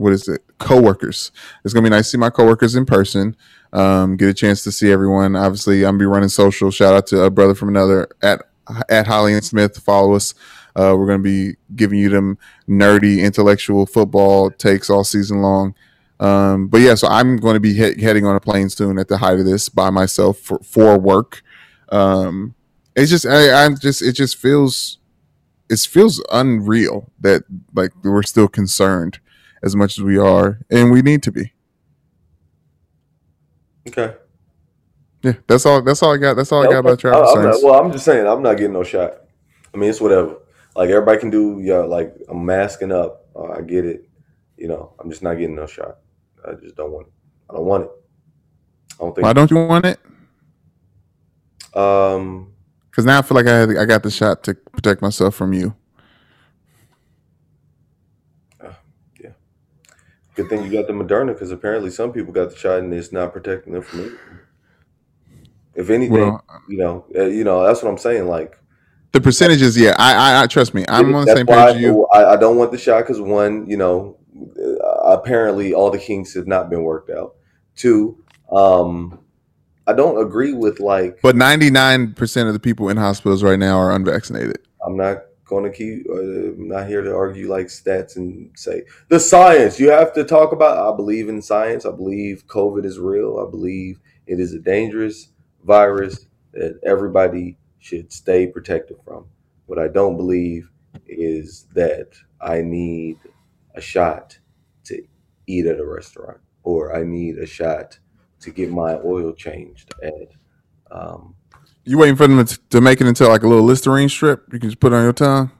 what is it coworkers. It's to be nice to see my coworkers in person. Um, get a chance to see everyone. Obviously, I'm gonna be running social. Shout out to a brother from another at at Holly and Smith. Follow us. Uh, we're to be giving you them nerdy intellectual football takes all season long. Um, but yeah, so I'm going to be he- heading on a plane soon at the height of this by myself for, for work. Um, it's just, I, I just, it just feels, it feels unreal that like we're still concerned as much as we are, and we need to be. Okay. Yeah, that's all. That's all I got. That's all I got about travel. I'm not, well, I'm just saying, I'm not getting no shot. I mean, it's whatever. Like everybody can do. Yeah, like I'm masking up. Uh, I get it. You know, I'm just not getting no shot. I just don't want it. I don't want it. I don't think. Why don't you want it? Um, because now I feel like I had, I got the shot to protect myself from you. Uh, yeah. Good thing you got the Moderna because apparently some people got the shot and it's not protecting them from it. If anything, well, you know, uh, you know, that's what I'm saying. Like the percentages, yeah. I, I, I trust me. I'm on the same page as you. I, I don't want the shot because one, you know, uh, apparently all the kinks have not been worked out. Two, um, I don't agree with like. But ninety nine percent of the people in hospitals right now are unvaccinated. I'm not going to keep. Uh, not here to argue like stats and say the science. You have to talk about. I believe in science. I believe COVID is real. I believe it is a dangerous virus that everybody should stay protected from. What I don't believe is that I need a shot to eat at a restaurant or I need a shot to get my oil changed at. Um, you waiting for them to, to, make it into like a little Listerine strip you can just put on your tongue?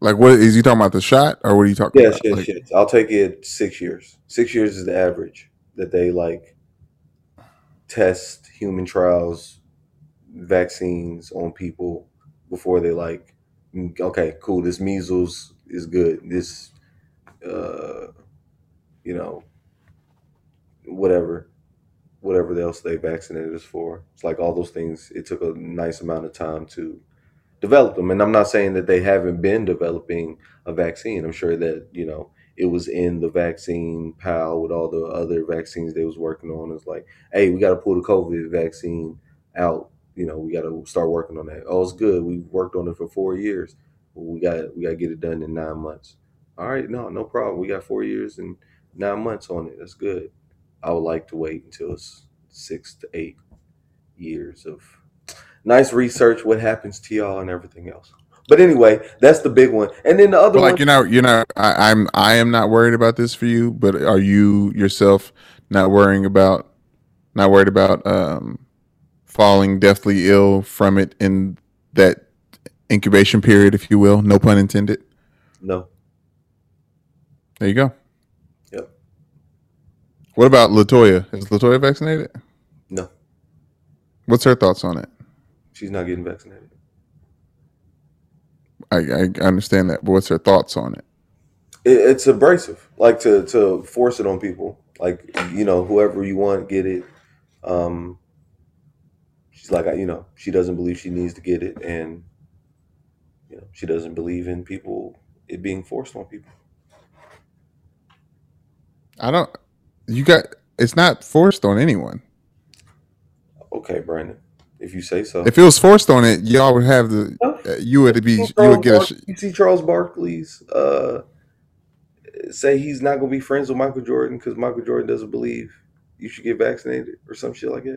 Like, what is he talking about? The shot, or what are you talking about? Yes, like, yes, I'll take it six years. Six years is the average. that they like test human trials vaccines on people before they like okay cool this measles is good this uh you know whatever whatever else they vaccinated us for. It's like all those things it took a nice amount of time to develop them. And i'm not saying that they haven't been developing a vaccine. I'm sure that you know it was in the vaccine pile with all the other vaccines they was working on. It's like hey we got to pull the covid vaccine out. You know we got to start working on that. Oh it's good. We worked on it for four years. We got we got to get it done in nine months. All right no no problem. We got four years and nine months on it. That's good i would like to wait until it's six to eight years of nice research what happens to y'all and everything else but anyway, that's the big one. And then the other But like one, you know, you know, I, I'm I am not worried about this for you, but are you yourself not worrying about not worried about um falling deathly ill from it in that incubation period, if you will, no pun intended. no, There you go. What about Latoya? Is Latoya vaccinated? no, What's her thoughts on it? she's not getting vaccinated. I, I understand that, but what's her thoughts on it? It, it's abrasive, like to to force it on people. Like you know, whoever you want, get it. Um, she's like, you know, she doesn't believe she needs to get it, and you know, she doesn't believe in people it being forced on people. I don't. You got. It's not forced on anyone. Okay, Brandon, if you say so. If it was forced on it, y'all would have the. Uh, you would be. You would get a. You see Charles Barkley's uh, say he's not going to be friends with Michael Jordan because Michael Jordan doesn't believe you should get vaccinated or some shit like that.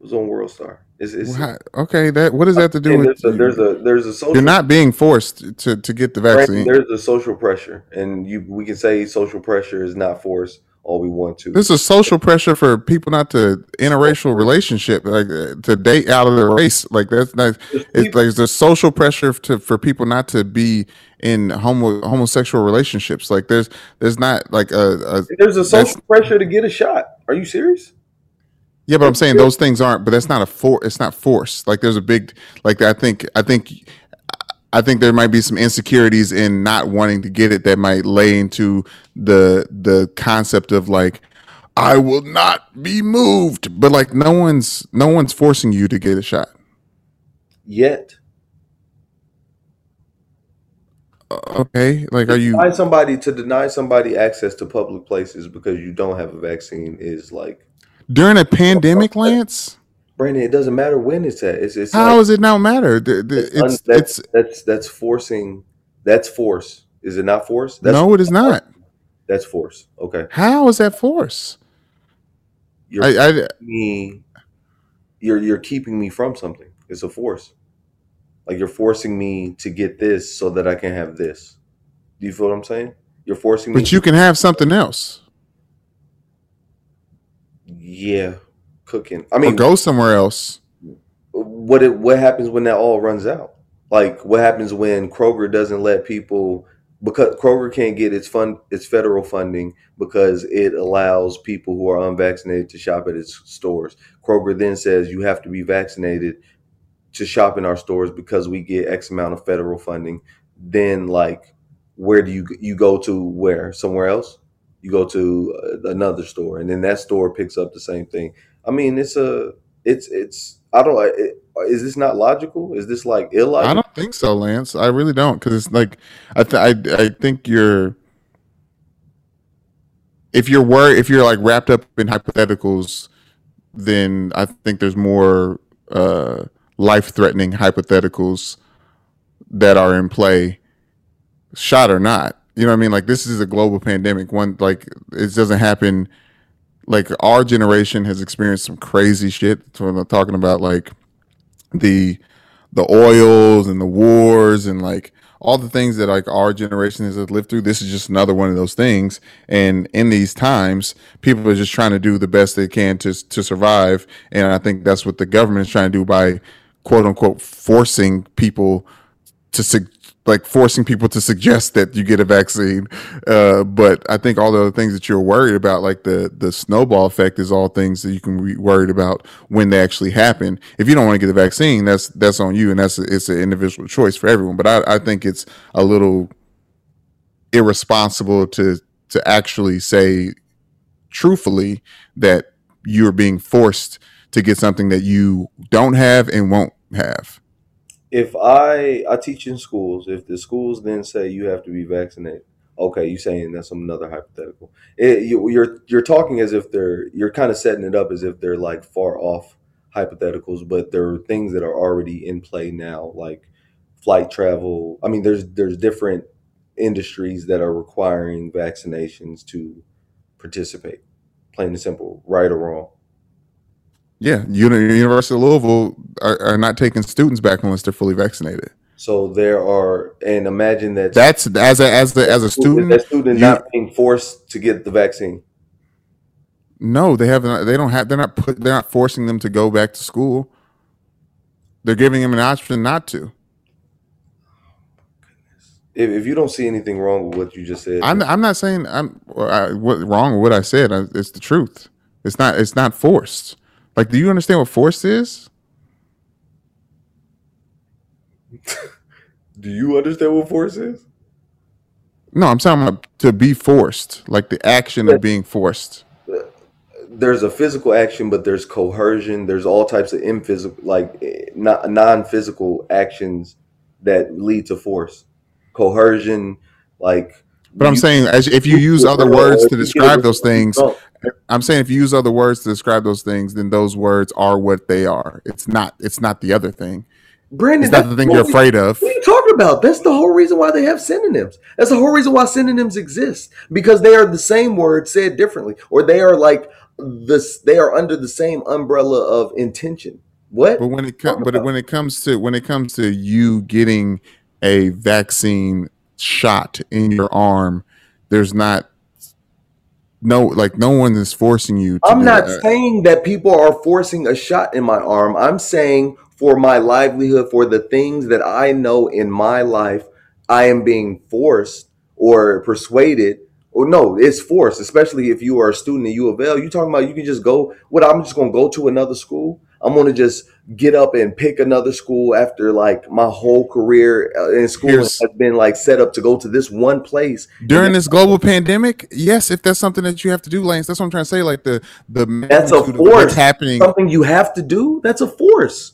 It was on World Star. It's, it's, Wha- Okay, that what does that have to do with? there's a, there's a there's a social You're not being forced to to get the vaccine. there's a social pressure, and you we can say social pressure is not forced all we want to. This is social pressure for people not to interracial relationship, like uh, to date out of their race. Like that's not. It's like there's social pressure to for people not to be in homo homosexual relationships. Like there's there's not like a, a there's a social pressure to get a shot. Are you serious? yeah, but I'm saying those things aren't. But that's not a for. It's not force. Like there's a big like I think I think I think there might be some insecurities in not wanting to get it that might lay into the the concept of like I will not be moved. But like no one's no one's forcing you to get a shot. Yet, uh, Okay, like are you? deny somebody to deny somebody access to public places because you don't have a vaccine is like During a pandemic, Lance, Brandon. It doesn't matter when it's at. It's it's how like, does it not matter? The- the- it's, un- that's, it's that's that's forcing. That's force. Is it not force? That's, no, it is not. That's force. Okay. How is that force? You're I, I me. You're you're keeping me from something. It's a force. Like you're forcing me to get this so that I can have this. Do you feel what I'm saying? You're forcing me. but you can have something else yeah, cooking. I or mean, go somewhere else. what it, what happens when that all runs out? Like what happens when Kroger doesn't let people because Kroger can't get its fund its federal funding because it allows people who are unvaccinated to shop at its stores. Kroger then says you have to be vaccinated to shop in our stores because we get X amount of federal funding. Then like where do you you go to where somewhere else? You go to uh, another store and then that store picks up the same thing. I mean, it's a it's it's I don't it, is this not logical? Is this like illogical? I don't think so, Lance. I really don't, because it's like I th- I I think you're if you're worried if you're like wrapped up in hypotheticals, then I think there's more uh, life threatening hypotheticals that are in play, shot or not. You know what I mean? Like this is a global pandemic. One like it doesn't happen. Like our generation has experienced some crazy shit. So I'm talking about like the the oils and the wars and like all the things that like our generation has lived through. This is just another one of those things. And in these times, people are just trying to do the best they can to to survive. And I think that's what the government is trying to do by quote unquote forcing people to su- like forcing people to suggest that you get a vaccine. Uh, but I think all the other things that you're worried about, like the the snowball effect, is all things that you can be worried about when they actually happen. If you don't want to get the vaccine, that's that's on you, and that's a, it's an individual choice for everyone. But I, I think it's a little irresponsible to to actually say truthfully that you're being forced to get something that you don't have and won't have. If I I teach in schools, if the schools then say you have to be vaccinated, okay, you saying that's another hypothetical. It, you, you're you're talking as if they're you're kind of setting it up as if they're like far off hypotheticals, but there are things that are already in play now, like flight travel. I mean, there's there's different industries that are requiring vaccinations to participate. Plain and simple, right or wrong. Yeah, Uni- University of Louisville are, are not taking students back unless they're fully vaccinated. So there are, and imagine that That's as a as the as a student. that student you- not being forced to get the vaccine. No, they haven't. They don't have. They're not put. They're not forcing them to go back to school. They're giving them an option not to. If, if you don't see anything wrong with what you just said, I'm. I'm not saying I'm I, what wrong with what I said. I, it's the truth. It's not. It's not forced. Like, do you understand what force is? *laughs* do you understand what force is? No, I'm talking about to be forced. Like the action of being forced. There's a physical action, but there's coercion. There's all types of imphysical, like eh, non-physical actions that lead to force. Coercion, like. But I'm saying, as if you use other words to describe those things, No, I'm saying if you use other words to describe those things, then those words are what they are. It's not. It's not the other thing. Brandon, It's not that's the thing you're we- afraid of. What are you talking about? That's the whole reason why they have synonyms. That's the whole reason why synonyms exist because they are the same word said differently, or they are like this. They are under the same umbrella of intention. What? But when it comes, but about- when it comes to when it comes to you getting a vaccine shot in your arm, there's not no like no one is forcing you. To I'm not that. saying that people are forcing a shot in my arm. I'm saying for my livelihood, for the things that I know in my life, I am being forced or persuaded. Or no, it's forced, especially if you are a student at U of L. You talking about you can just go. What I'm just gonna go to another school. I'm gonna just get up and pick another school after like my whole career uh, in school Here's- has been like set up to go to this one place. during this global pandemic. Yes, if that's something that you have to do, Lance. That's what I'm trying to say. Like the the That's a force. happening. something you have to do that's a force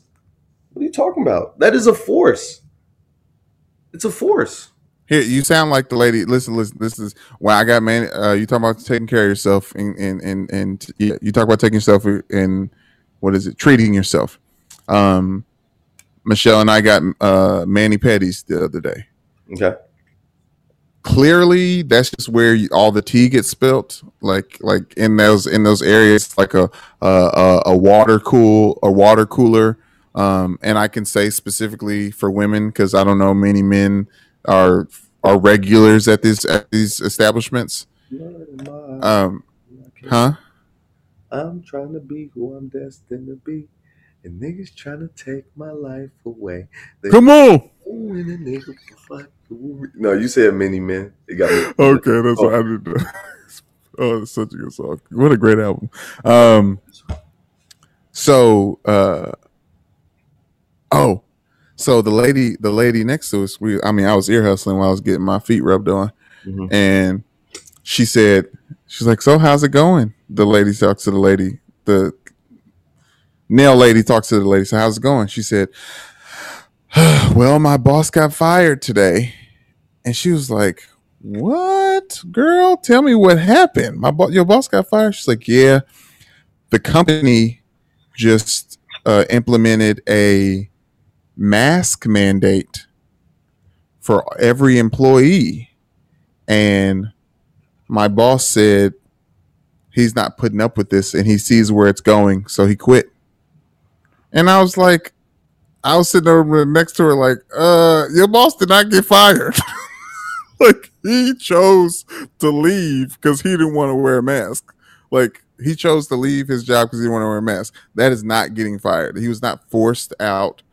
what are you talking about that is a force it's a force Here, you sound like the lady. Listen, listen. This is why I got man. Uh, you talk about taking care of yourself, and and and, and you talk about taking yourself and what is it? Treating yourself. Um, Michelle and I got uh mani-pedis the other day. okay Clearly, that's just where you, all the tea gets spilt. Like like in those in those areas, like a a, a, a water cool a water cooler. Um, and I can say specifically for women because I don't know many men are are regulars at these at these establishments. Um, huh? I'm trying to be who i'm destined to be and niggas trying to take my life away They- Come on. A nigga fuck no you said many men it got me Okay, that's what I did. *laughs* oh, it's such a good song. What a great album. Um, so, uh, oh, so the lady, the lady next to us, we, I mean, I was ear hustling while I was getting my feet rubbed on, Mhm. and she said, she's like, so how's it going? The lady talks to the lady, the nail lady talks to the lady. So how's it going? She said, *sighs* well, my boss got fired today. And she was like, What? Girl, tell me what happened. My bo- your boss got fired. She's like, Yeah. The company just uh, implemented a mask mandate for every employee. And my boss said he's not putting up with this and he sees where it's going, so he quit. And I was like, I was sitting over next to her, like, uh, your boss did not get fired. *laughs* like, he chose to leave because he didn't want to wear a mask. Like, he chose to leave his job because he didn't want to wear a mask. That is not getting fired. He was not forced out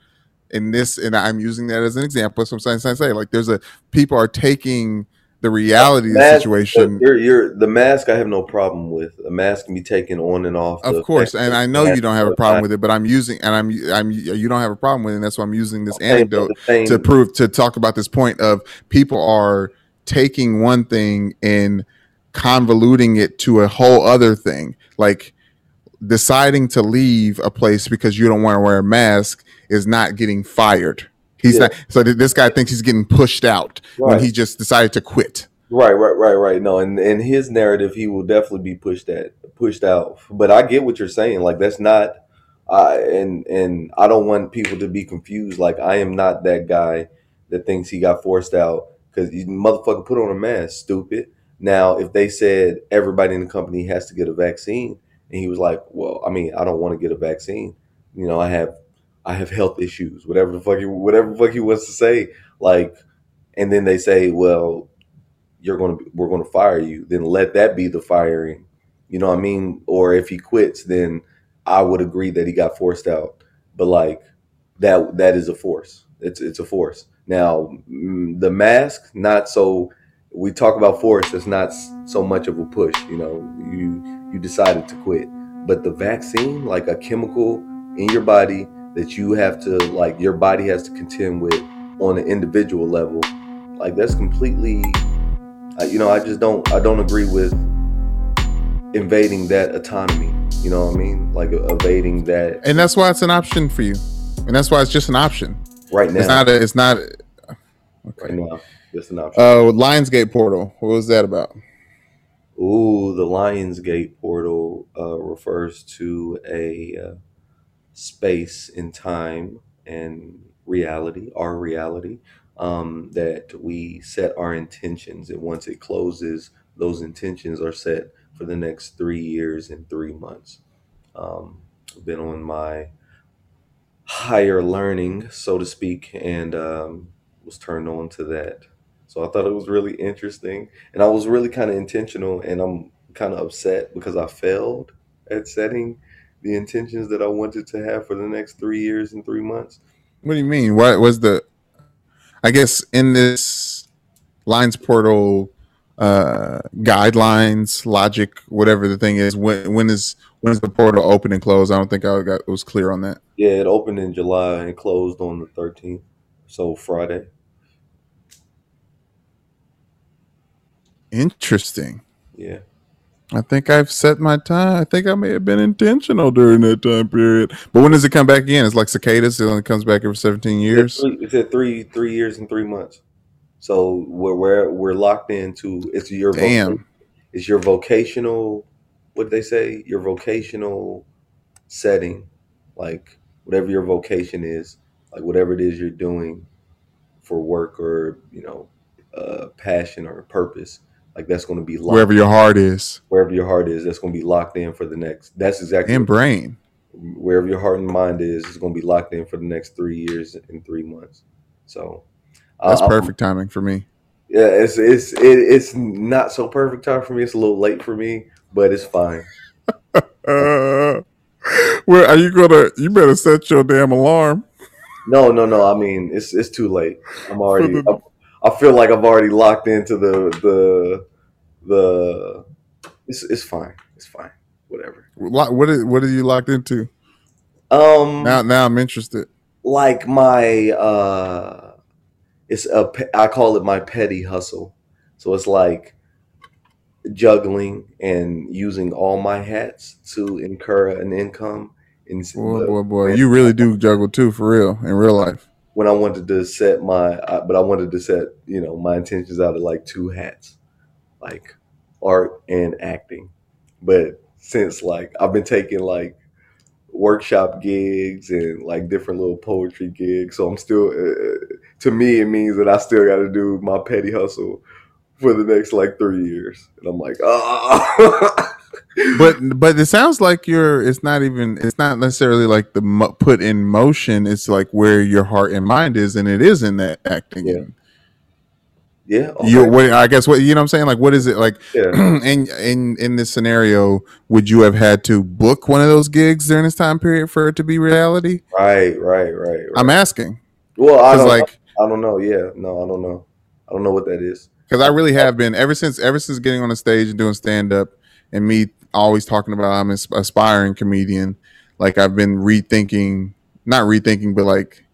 in this, and I'm using that as an example. So I'm saying, saying, say like there's a people are taking the reality of the situation. You're, you're the mask. I have no problem with. A mask can be taken on and off. Of course, and I know you don't have a problem with it, but I'm using and I'm I'm you don't have a problem with it. And that's why I'm using this anecdote to prove to talk about this point of people are taking one thing and convoluting it to a whole other thing like deciding to leave a place because you don't want to wear a mask is not getting fired he's Yeah. not so this guy thinks he's getting pushed out when he just decided to quit Right, right, right, right. No, and in his narrative, he will definitely be pushed at pushed out. But I get what you're saying. Like that's not. I and and I don't want people to be confused. Like I am not that guy that thinks he got forced out because you motherfucker put on a mask, stupid. Now, if they said everybody in the company has to get a vaccine, and he was like, "Well, I mean, I don't want to get a vaccine. You know, I have, I have health issues. Whatever the fuck, he, whatever the fuck he wants to say. Like, and then they say, "Well, you're to we're to fire you then let that be the firing you know what i mean or if he quits then i would agree that he got forced out but like that that is a force it's it's a force now mm, the mask not so we talk about force it's not so much of a push you know you you decided to quit but the vaccine like a chemical in your body that you have to like your body has to contend with on an individual level like that's completely I, you know, I just don't I don't agree with invading that autonomy. You know what I mean? Like uh, evading that and that's why it's an option for you and that's why it's just an option right now. it's not a, it's not right now. Just an option. uh lionsgate portal what was that about Ooh, the Lionsgate portal uh, refers to a uh, space and time and reality, our reality, um, that we set our intentions. And once it closes, those intentions are set for the next three years and three months. Um, I've been on my higher learning, so to speak, and um, was turned on to that. So I thought it was really interesting and I was really kind of intentional, and I'm kind of upset because I failed at setting the intentions that I wanted to have for the next three years and three months. What do you mean? What was the? I guess in this lines portal uh guidelines, logic, whatever the thing is. When when is when is the portal open and close? I don't think I got was clear on that. Yeah, it opened in July and closed on the 13th, so Friday. Interesting. Yeah, I think I've set my time. I think I may have been intentional during that time period. But when does it come back again? It's like cicadas. It only comes back every seventeen years. It's three, it's at three three years and three months. So we're we're, we're locked into it's your voc- Damn. it's your vocational what did they say your vocational setting like whatever your vocation is like whatever it is you're doing for work or you know uh, passion or purpose like that's going to be locked Wherever your heart is wherever your heart is that's going to be locked in for the next that's exactly and brain. wherever your heart and mind is is going to be locked in for the next three years and three months so That's I'm- perfect timing for me. yeah, it's it's it, it's not so perfect time for me. It's a little late for me, but it's fine. Uh, *laughs* well, are you gonna? You better set your damn alarm. No, no, no. I mean, it's it's too late. I'm already. I, feel like I've already locked into the the the. It's it's fine. It's fine. Whatever. What is what are you locked into? Um, Now, now I'm interested. like my uh, it's a I call it my petty hustle. So it's like juggling and using all my hats to incur an income. And Boy, boy, boy, you really do juggle too, for real, in real life. When I wanted to set my, I, but I wanted to set, you know, my intentions out of like two hats, like art and acting. But since like I've been taking like workshop gigs and like different little poetry gigs, so I'm still, uh, to me, it means that I still got to do my petty hustle for the next like three years, and I'm like, ah. *laughs* But but it sounds like you're. It's not even. It's not necessarily like the mo- put in motion. It's like where your heart and mind is, and it is in that acting. Yeah. Yeah. Okay. You what I guess what you know what I'm saying? Like what is it like yeah. *clears throat* in in in this scenario, would you have had to book one of those gigs during this time period for it to be reality? Right, right, right, right. I'm asking. well, I don't like I don't know. Yeah. No, I don't know. I don't know what that is. because I really have been ever since ever since getting on the stage and doing stand up and me always talking about I'm an aspiring comedian. Like I've been rethinking, not rethinking, but like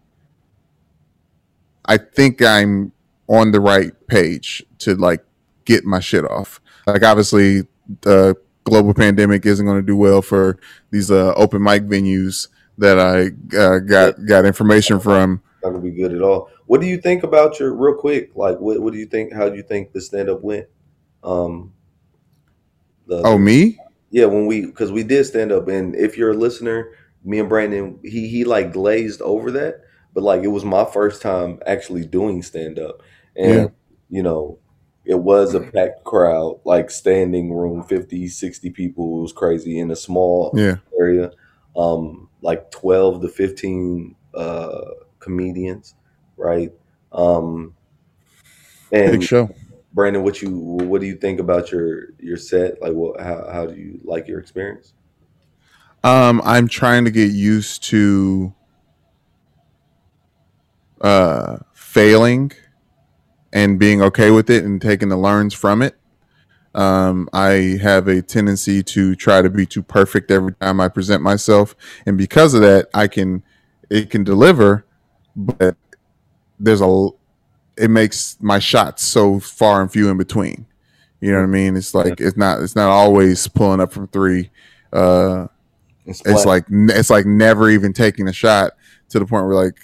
I think I'm on the right page to like get my shit off. Like obviously the global pandemic isn't going to do well for these uh, open mic venues that I uh, got got information from. Not gonna be good at all. What do you think about your real quick? Like, what what do you think? How do you think the stand up went? Um. The, Oh me? Yeah, when we because we did stand up, and if you're a listener, me and Brandon, he he like glazed over that, but like it was my first time actually doing stand up, and Yeah. you know, it was a packed crowd, like standing room, 50, 60 people. It was crazy in a small Yeah. area, um, like twelve to fifteen uh comedians, right? Um, Big show. Brandon, what you what do you think about your your set? Like, what how how do you like your experience? Um, I'm trying to get used to uh failing and being okay with it and taking the learns from it. Um, I have a tendency to try to be too perfect every time I present myself, and because of that, I can it can deliver, but there's a it makes my shots so far and few in between. You know what I mean? It's like it's not it's not always pulling up from three. Uh, It's, it's like it's like never even taking a shot to the point where like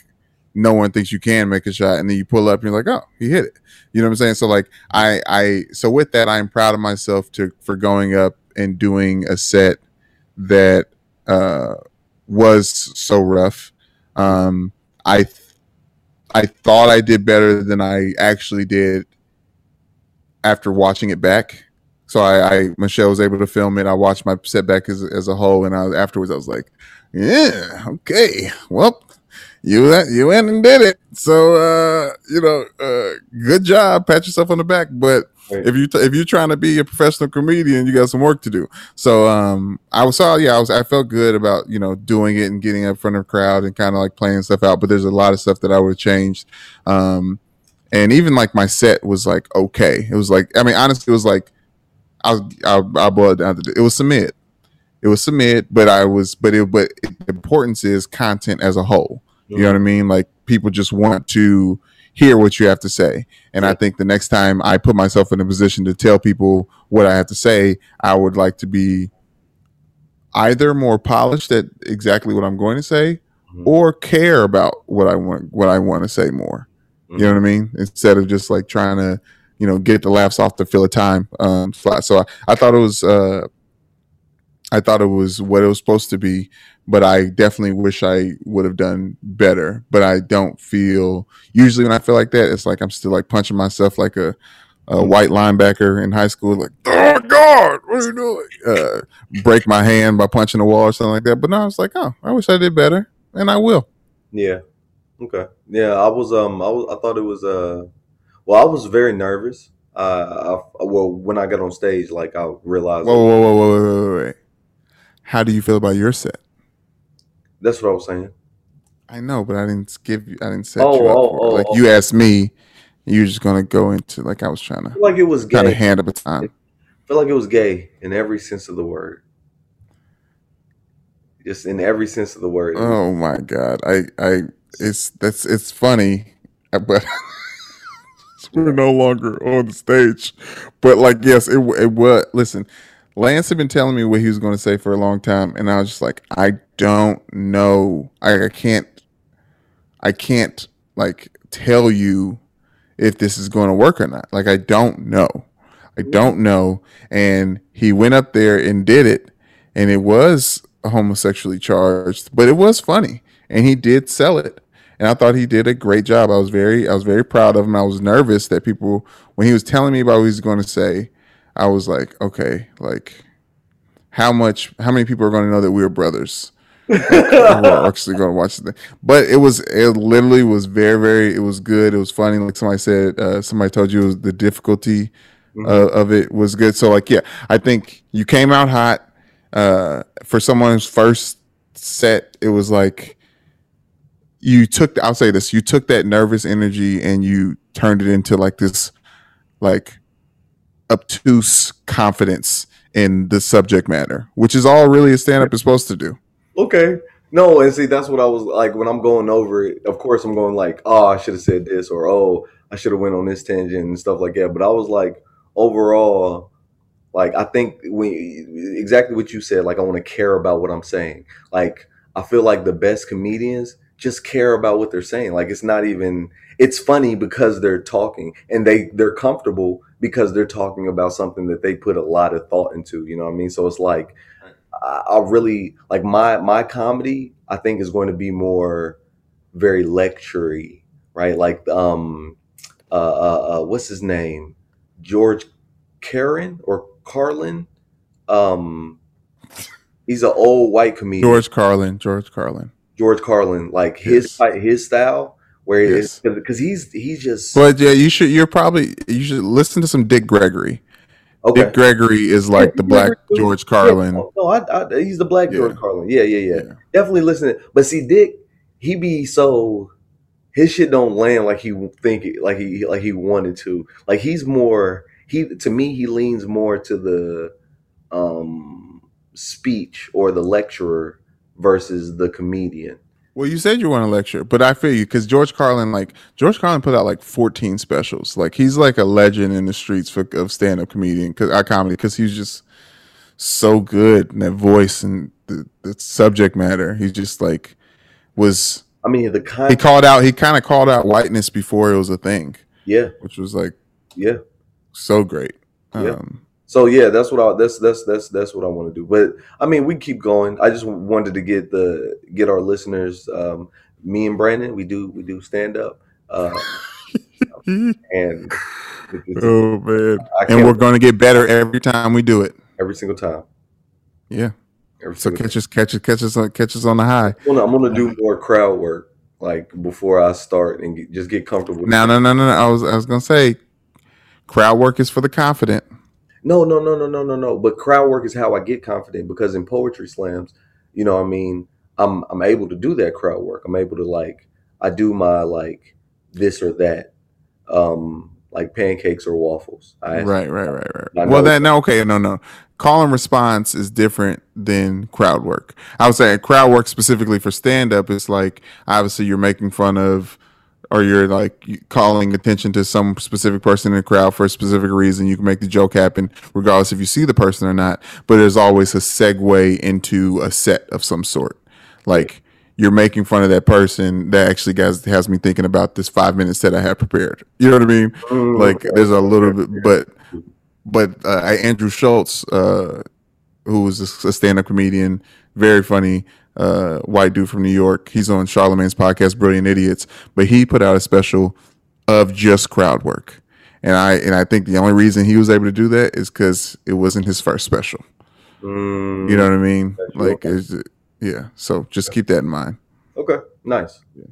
no one thinks you can make a shot and then you pull up and you're like oh he hit it you know what i'm saying so like i i so with that i'm proud of myself to for going up and doing a set that uh was so rough um i th- i thought i did better than i actually did after watching it back so I, I Michelle was able to film it. I watched my setback as, as a whole, and I afterwards I was like, "Yeah, okay, well, you you went and did it. So uh, you know, uh, good job. Pat yourself on the back. But Right. if you if you're trying to be a professional comedian, you got some work to do. So um, I was so yeah, I was I felt good about you know doing it and getting up in front of a crowd and kind of like playing stuff out. But there's a lot of stuff that I would have changed. Um, and even like my set was like okay. It was like I mean honestly, it was like I'll I'll, I'll boil it down to it was submit. It was submit, but I was but it but the importance is content as a whole. You know what I mean? Like people just want to hear what you have to say. And I think the next time I put myself in a position to tell people what I have to say, I would like to be either more polished at exactly what I'm going to say Mhm. or care about what I want what I want to say more. You know what I mean? Instead of just like trying to, you know, get the laughs off to fill a time um slot. So I, I thought it was uh I thought it was what it was supposed to be, but I definitely wish I would have done better. But I don't feel usually when I feel like that, it's like I'm still like punching myself like a, a white linebacker in high school, like, oh my God, what are you doing? Uh, break my hand by punching a wall or something like that. But no, it's like, oh, I wish I did better, and I will. Yeah. Okay. Yeah, I was um I was I thought it was uh well I was very nervous. Uh I, well when I got on stage like I realized Whoa, whoa, whoa, whoa, whoa, whoa, wait. How do you feel about your set? that's what I was saying. I know, but I didn't give you. I didn't set Oh, you up oh, oh, Like you asked me, you're just gonna go into like I was trying to like it was gay. kind of hand up a time. I feel like it was gay in every sense of the word. Just in every sense of the word. Oh my god, I, I, it's that's it's funny, uh, but *laughs* we're no longer on the stage. But like, yes, it it was. Listen, Lance had been telling me what he was going to say for a long time, and I was just like, I don't know. I, I can't, I can't like tell you if this is going to work or not. Like, I don't know. I don't know. And he went up there and did it, and it was homosexually charged, but it was funny, and he did sell it. And I thought he did a great job. I was very, I was very proud of him. I was nervous that people, when he was telling me about what he was going to say, I was like, okay, like, how much, how many people are going to know that we were brothers? we're *laughs* actually going to watch the but it was it literally was very very it was good. It was funny. Like somebody said uh, somebody told you it was the difficulty mm-hmm. uh, of it was good. So like yeah i think you came out hot. Uh, for someone's first set it was like you took i'll say this you took that nervous energy and you turned it into like this like obtuse confidence in the subject matter which is all really a stand-up is supposed to do okay. No, and see, that's what I was like when I'm going over it. Of course, I'm going like, oh, I should have said this, or oh, I should have went on this tangent and stuff like that. But I was like, overall, like I think when exactly what you said. Like I want to care about what I'm saying. Like I feel like the best comedians just care about what they're saying. Like it's not even. It's funny because they're talking and they they're comfortable because they're talking about something that they put a lot of thought into. You know what I mean? So it's like I, really like my my comedy. I think is going to be more very lectury, right? Like um, uh, uh, uh what's his name, George Karen or Carlin. Um, he's an old white comedian. George Carlin. George Carlin. George Carlin. Like his yes. his style where yes. because he's he's just. But yeah, you should. You're probably you should listen to some Dick Gregory. Okay. Dick Gregory is like the black George Carlin. Yeah, no, I, I, he's the black yeah. George Carlin. Yeah, yeah, yeah, yeah. Definitely listen. But see, Dick, he be so his shit don't land like he think it, like he like he wanted to. Like he's more he to me he leans more to the um speech or the lecturer versus the comedian. Well, you said you want to lecture, but I feel you because George Carlin, like George Carlin, put out like fourteen specials. Like he's like a legend in the streets for, of stand up comedian, cause, uh, comedy, because he's just so good in that voice and the, the subject matter. He just like was. I mean, the kind he called out. He kind of called out whiteness before it was a thing. Yeah, which was like, yeah, so great. Yeah. Um, so yeah, that's what I that's that's that's that's what I want to do. But I mean, we keep going. I just wanted to get the get our listeners. Um, me and Brandon, we do we do stand up, uh, *laughs* and oh man, and we're going to get better every time we do it. Every single time. Yeah. Every so catch us, catch us, catch us, on, catch us on the high. I'm gonna, I'm gonna do more crowd work like before I start and get, just get comfortable. No, no, no, no, no. I was I was gonna say, crowd work is for the confident. No, no, no, no, no, no, no. But crowd work is how I get confident because in poetry slams, you know, I mean, I'm I'm able to do that crowd work. I'm able to like I do my like this or that, um, like pancakes or waffles. I right, right, right, right. Well, that no, okay, no, no. Call and response is different than crowd work. I would say crowd work specifically for stand up is like obviously you're making fun of or you're like calling attention to some specific person in the crowd for a specific reason, you can make the joke happen regardless if you see the person or not. But there's always a segue into a set of some sort. Like you're making fun of that person that actually has, has me thinking about this five minutes that I have prepared. You know what I mean? Mm, like there's a little bit, but but uh, Andrew Schulz, uh, who was a stand-up comedian, very funny uh, white dude from New York. He's on Charlemagne's podcast, Brilliant Idiots, but he put out a special of just crowd work. And I and I think the only reason he was able to do that is because it wasn't his first special. Mm, you know what I mean? Like, yeah. So just keep that in mind. Okay, nice. Yeah.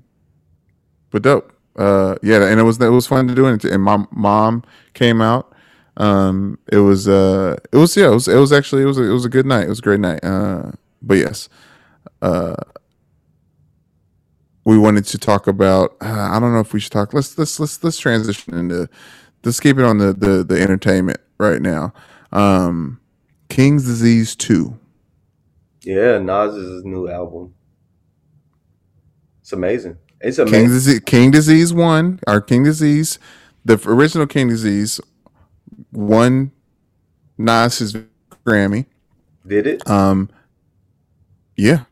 But dope. Uh, yeah, and it was it was fun to do it. And my mom came out. Um, it was uh, it was yeah, it was it was actually it was a, it was a good night. It was a great night. Uh, but yes, uh, we wanted to talk about. Uh, I don't know if we should talk. Let's let's let's let's transition into. Let's keep it on the the, the entertainment right now. Um, King's Disease Two. Yeah, Nas's new album. It's amazing. It's amazing. King Disease, King Disease One, our King Disease, the original King Disease, won Nas his Grammy. Did it? Um, yeah,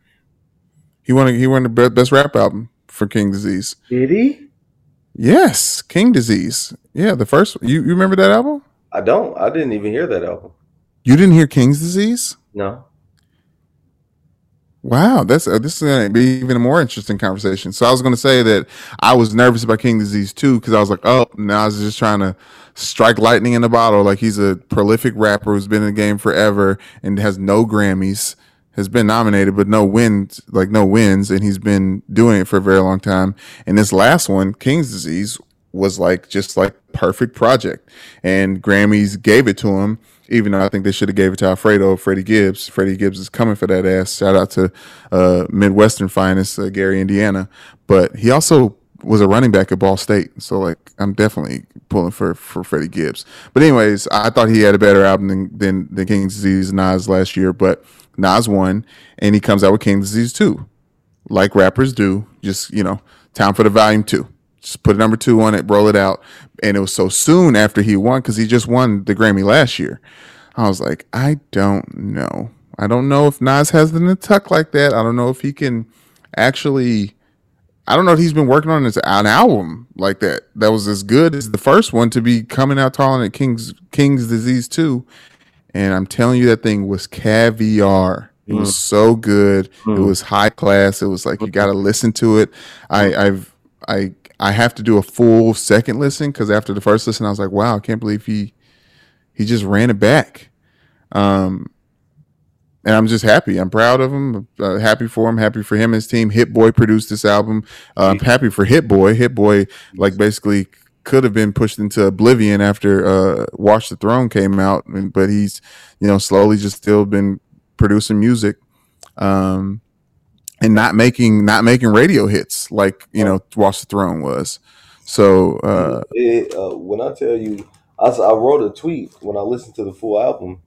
he won. A, he won the best rap album for King Disease. Did he? Yes, King Disease. Yeah, the first. You you remember that album? I don't. I didn't even hear that album. You didn't hear King's Disease? No. Wow, that's uh, this is going to be even a more interesting conversation. So I was going to say that I was nervous about King Disease too because I was like, oh, now I was just trying to strike lightning in the bottle. Like he's a prolific rapper who's been in the game forever and has no Grammys has been nominated, but no wins, like no wins, and he's been doing it for a very long time. And this last one, King's Disease, was like just like perfect project, and Grammys gave it to him. Even though I think they should have gave it to Alfredo, Freddie Gibbs. Freddie Gibbs is coming for that ass. Shout out to uh, Midwestern finest uh, Gary, Indiana. But he also was a running back at Ball State, so like I'm definitely pulling for for Freddie Gibbs. But anyways, I thought he had a better album than than, than King's Disease Nas last year, but Nas won, and he comes out with King's Disease two, like rappers do. Just you know, time for the volume two. Just put a number two on it, roll it out, and it was so soon after he won because he just won the Grammy last year. I was like, I don't know. I don't know if Nas has the tuck like that. I don't know if he can actually I don't know if he's been working on his, an album like that that was as good as the first one to be coming out calling it King's King's Disease Two, and I'm telling you that thing was caviar. It mm. was so good. Mm. It was high class. It was like you got to listen to it. I I've I I have to do a full second listen because after the first listen I was like, wow, I can't believe he he just ran it back. Um, and I'm just happy. I'm proud of him. Uh, happy for him. Happy for him and his team. Hit Boy produced this album. Uh, I'm happy for Hit Boy. Hit Boy, like basically could have been pushed into oblivion after uh, Watch the Throne came out, but he's you know slowly just still been producing music, um, and not making not making radio hits like you know Watch the Throne was. So uh, it, uh, when I tell you, I, I wrote a tweet when I listened to the full album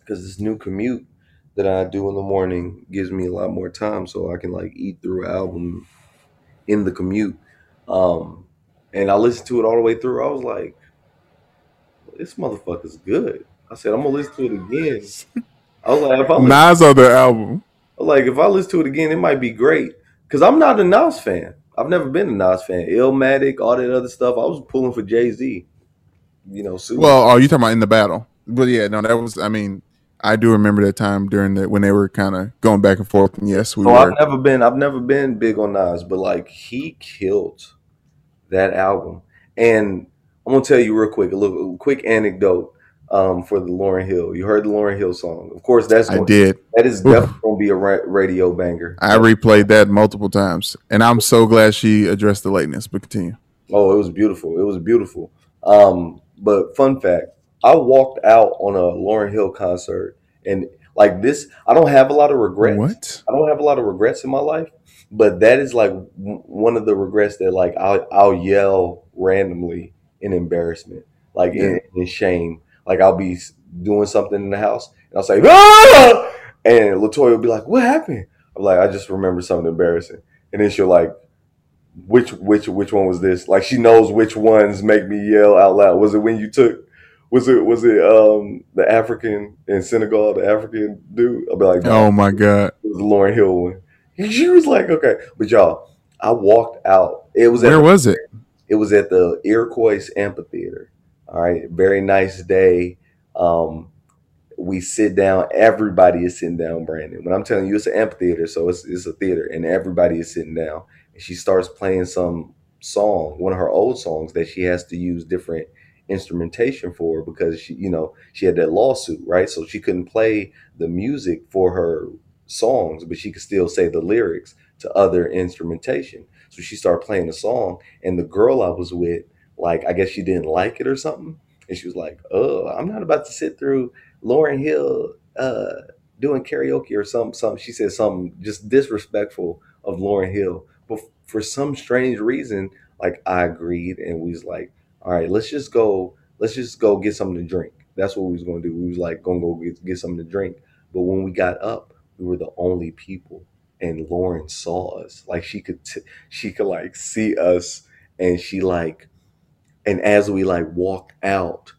because this new commute that I do in the morning gives me a lot more time so I can like eat through an album in the commute. Um, and I listened to it all the way through. I was like, this motherfucker's good. I said, I'm gonna listen to it again. I was like, if I listen, Nas on the album. Like if I listen to it again, it might be great. Cause I'm not a Nas fan. I've never been a Nas fan. Illmatic, all that other stuff. I was pulling for Jay Z. You know, well, are oh, you talking about in the battle? But yeah, no, that was. I mean, I do remember that time during the when they were kind of going back and forth. And yes, we. So were. I've never been. I've never been big on Nas, but like he killed that album. And I'm gonna tell you real quick a little a quick anecdote um, for the Lauryn Hill. You heard the Lauryn Hill song, of course. That's going, I did. That is Oof. definitely gonna be a ra- radio banger. I replayed that multiple times, and I'm so glad she addressed the lateness. But continue. Oh, it was beautiful. It was beautiful. Um, but fun fact, I walked out on a Lauryn Hill concert and like this, I don't have a lot of regrets. What? I don't have a lot of regrets in my life, but that is like one of the regrets that like I'll, I'll yell randomly in embarrassment, like yeah. in, in, shame. Like I'll be doing something in the house and I'll say, ah! and Latoya will be like, "What happened?" I'm like, "I just remember something embarrassing," and then she'll like, "Which which which one was this?" Like she knows which ones make me yell out loud. Was it when you took? Was it was it um the African in Senegal, the African dude? I'll be like, no, oh my god, it was the Lauryn Hill one. She was like, okay, but y'all, I walked out. It was where was it? It was at the Iroquois Amphitheater. All right, very nice day. Um, we sit down. Everybody is sitting down, Brandon. When I'm telling you, it's an amphitheater, so it's it's a theater, and everybody is sitting down. And she starts playing some song, one of her old songs that she has to use different instrumentation for because she, you know, she had that lawsuit, right? So she couldn't play the music for her songs, but she could still say the lyrics to other instrumentation. So she started playing the song, and the girl I was with, like, I guess she didn't like it or something. And she was like, Oh, I'm not about to sit through Lauryn Hill uh, doing karaoke or something. Something she said something just disrespectful of Lauryn Hill. But for some strange reason, like I agreed, and we was like, all right, let's just go, let's just go get something to drink. That's what we was gonna do. We was like gonna go get, get something to drink. But when we got up, we were the only people, and Lauryn saw us. Like she could, t- she could like see us, and she like, and as we like walked out,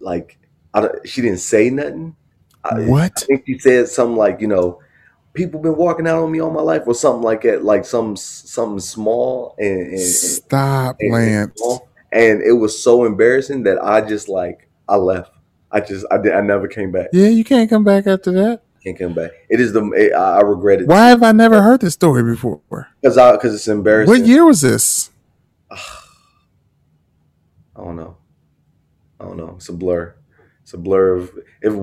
like I she didn't say nothing. What? I, I think she said something like, you know, people been walking out on me all my life, or something like that, like some something small and, and stop, and, Lance. And and it was so embarrassing that I just like I left. I just I did I never came back. Yeah, you can't come back after that. Can't come back. It is the it, I regret it. Why have I never heard this story before? Because I because it's embarrassing. What year was this? *sighs* I don't know. I don't know. It's a blur. It's a blur of if *sighs*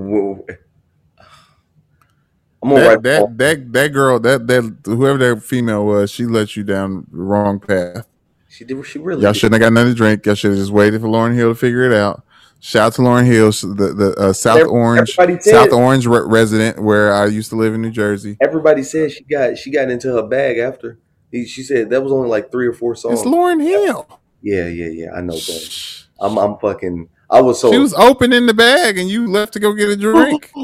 I'm gonna That write that, that that girl, that that whoever that female was, she let you down the wrong path. She did. She really. Y'all did. shouldn't have got nothing to drink. Y'all should have just waited for Lauryn Hill to figure it out. Shout out to Lauryn Hill, the the uh, South Orange said. South Orange re- resident, where I used to live in New Jersey. Everybody said she got she got into her bag after. She said that was only like three or four songs. It's Lauryn Hill. yeah, yeah, yeah. I know, but I'm I'm fucking. I was so. She was opening the bag, and you left to go get a drink. *laughs*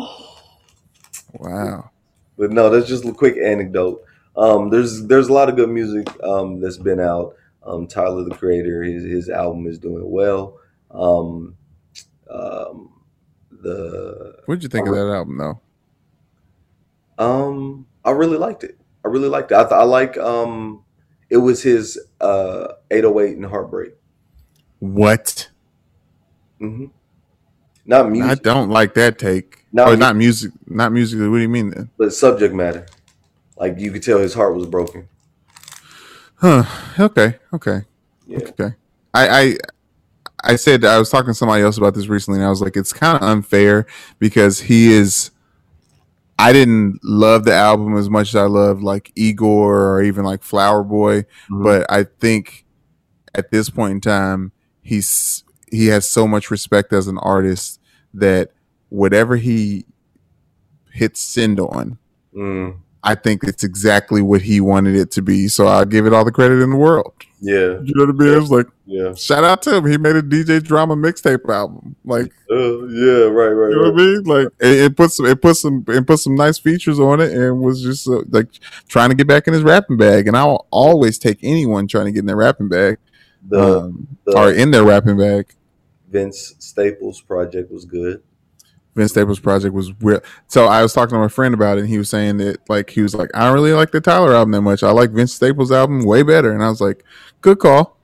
Wow. But no, that's just a quick anecdote. Um, there's there's a lot of good music um, that's been out. Um, Tyler the Creator, his his album is doing well. Um, um, the what did you think of that album, though? um, I really liked it. I really liked it. I, th- I like um, it was his uh 808 and Heartbreak. What? hmm Not music. I don't like that take. No, or not music. Not musically. What do you mean then? but subject matter. Like you could tell his heart was broken. Huh. Okay. Okay. Yeah. Okay. I, I I said I was talking to somebody else about this recently, and I was like, it's kind of unfair because he is. I didn't love the album as much as I loved like Igor or even like Flower Boy, Mhm. but I think at this point in time, he's he has so much respect as an artist that whatever he hits send on, Mm, I think it's exactly what he wanted it to be. So I give it all the credit in the world. yeah, You know what I mean? It was like yeah, shout out to him. He made a DJ drama mixtape album. Like uh, yeah, right, right, you know what I mean? Like it, it put some it put some it put some nice features on it and was just uh, like trying to get back in his rapping bag. And I'll always take anyone trying to get in their rapping bag The um, the- or in their rapping bag. Vince Staples project was good. Vince Staples project was real. So I was talking to my friend about it, and he was saying that like he was like, I don't really like the Tyler album that much. I like Vince Staples album way better. And I was like, good call,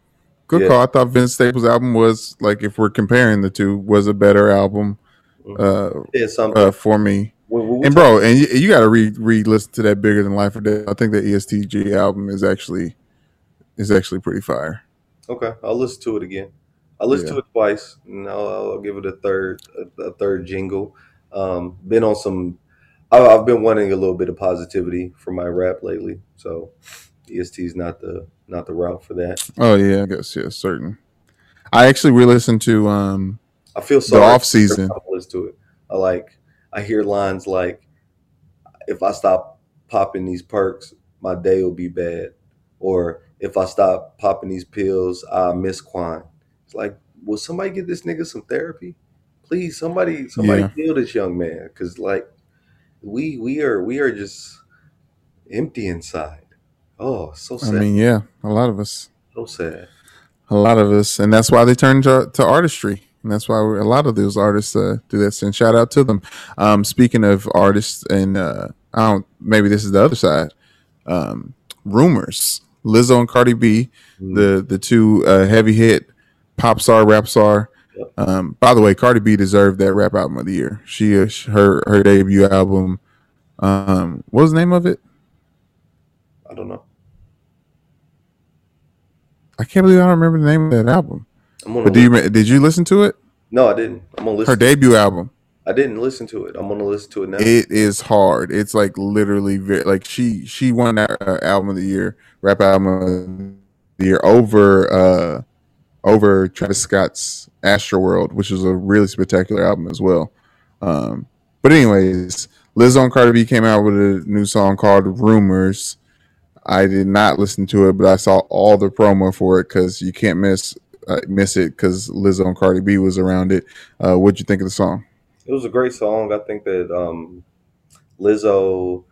good Yeah. call. I thought Vince Staples album was like if we're comparing the two, was a better album uh, uh, for me. when we And bro, and you, you got to re re listen to that bigger than life or death. I think the EST Gee album is actually is actually pretty fire. okay, I'll listen to it again. I listened Yeah. to it twice, and I'll, I'll give it a third, a, a third jingle. Um, been on some. I, I've been wanting a little bit of positivity for my rap lately, so EST is not the not the route for that. Oh yeah, I guess yeah, certain. I actually re-listened to um I feel the off season. time I listen to it. I like I hear lines like, "If I stop popping these perks, my day will be bad," or "If I stop popping these pills, I miss Quan." It's like, will somebody get this nigga some therapy? Please, somebody, somebody Yeah. heal this young man, because like we we are we are just empty inside. Oh, so I mean, yeah, a lot of us. so sad. a lot of us, and that's why they turn to, to artistry, and that's why a lot of those artists uh, do this. And shout out to them. Um, speaking of artists, and uh, I don't maybe this is the other side. Um, rumors: Lizzo and Cardi B, Mm. the the two uh, heavy hit pop star, rap star. Yep. Um, by the way, Cardi B deserved that rap album of the year. She uh, her her debut album. Um, what was the name of it? I don't know. I can't believe I don't remember the name of that album. But do you did you listen to it? no, I didn't. I'm gonna listen. Her debut album. I didn't listen to it. I'm gonna listen to it now. It is hard. It's like literally very like she she won that uh, album of the year, rap album of the year over uh over Travis Scott's Astroworld, which is a really spectacular album as well. Um, but anyways, Lizzo and Cardi B came out with a new song called Rumors. I did not listen to it, but I saw all the promo for it because you can't miss uh, miss it because Lizzo and Cardi B was around it. Uh, what'd you think of the song? It was a great song. I think that um, Lizzo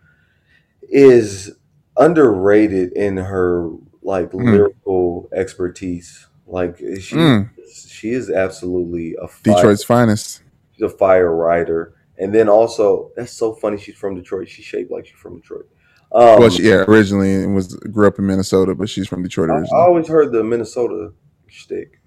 is underrated in her like Mm. lyrical expertise. Like she, Mm. she is absolutely a fire, Detroit's finest. she's a fire writer. And then also, that's so funny. She's from Detroit. She's shaped like she's from Detroit. Um, well, she, yeah, originally and was grew up in Minnesota, but she's from Detroit I, I always heard the Minnesota shtick.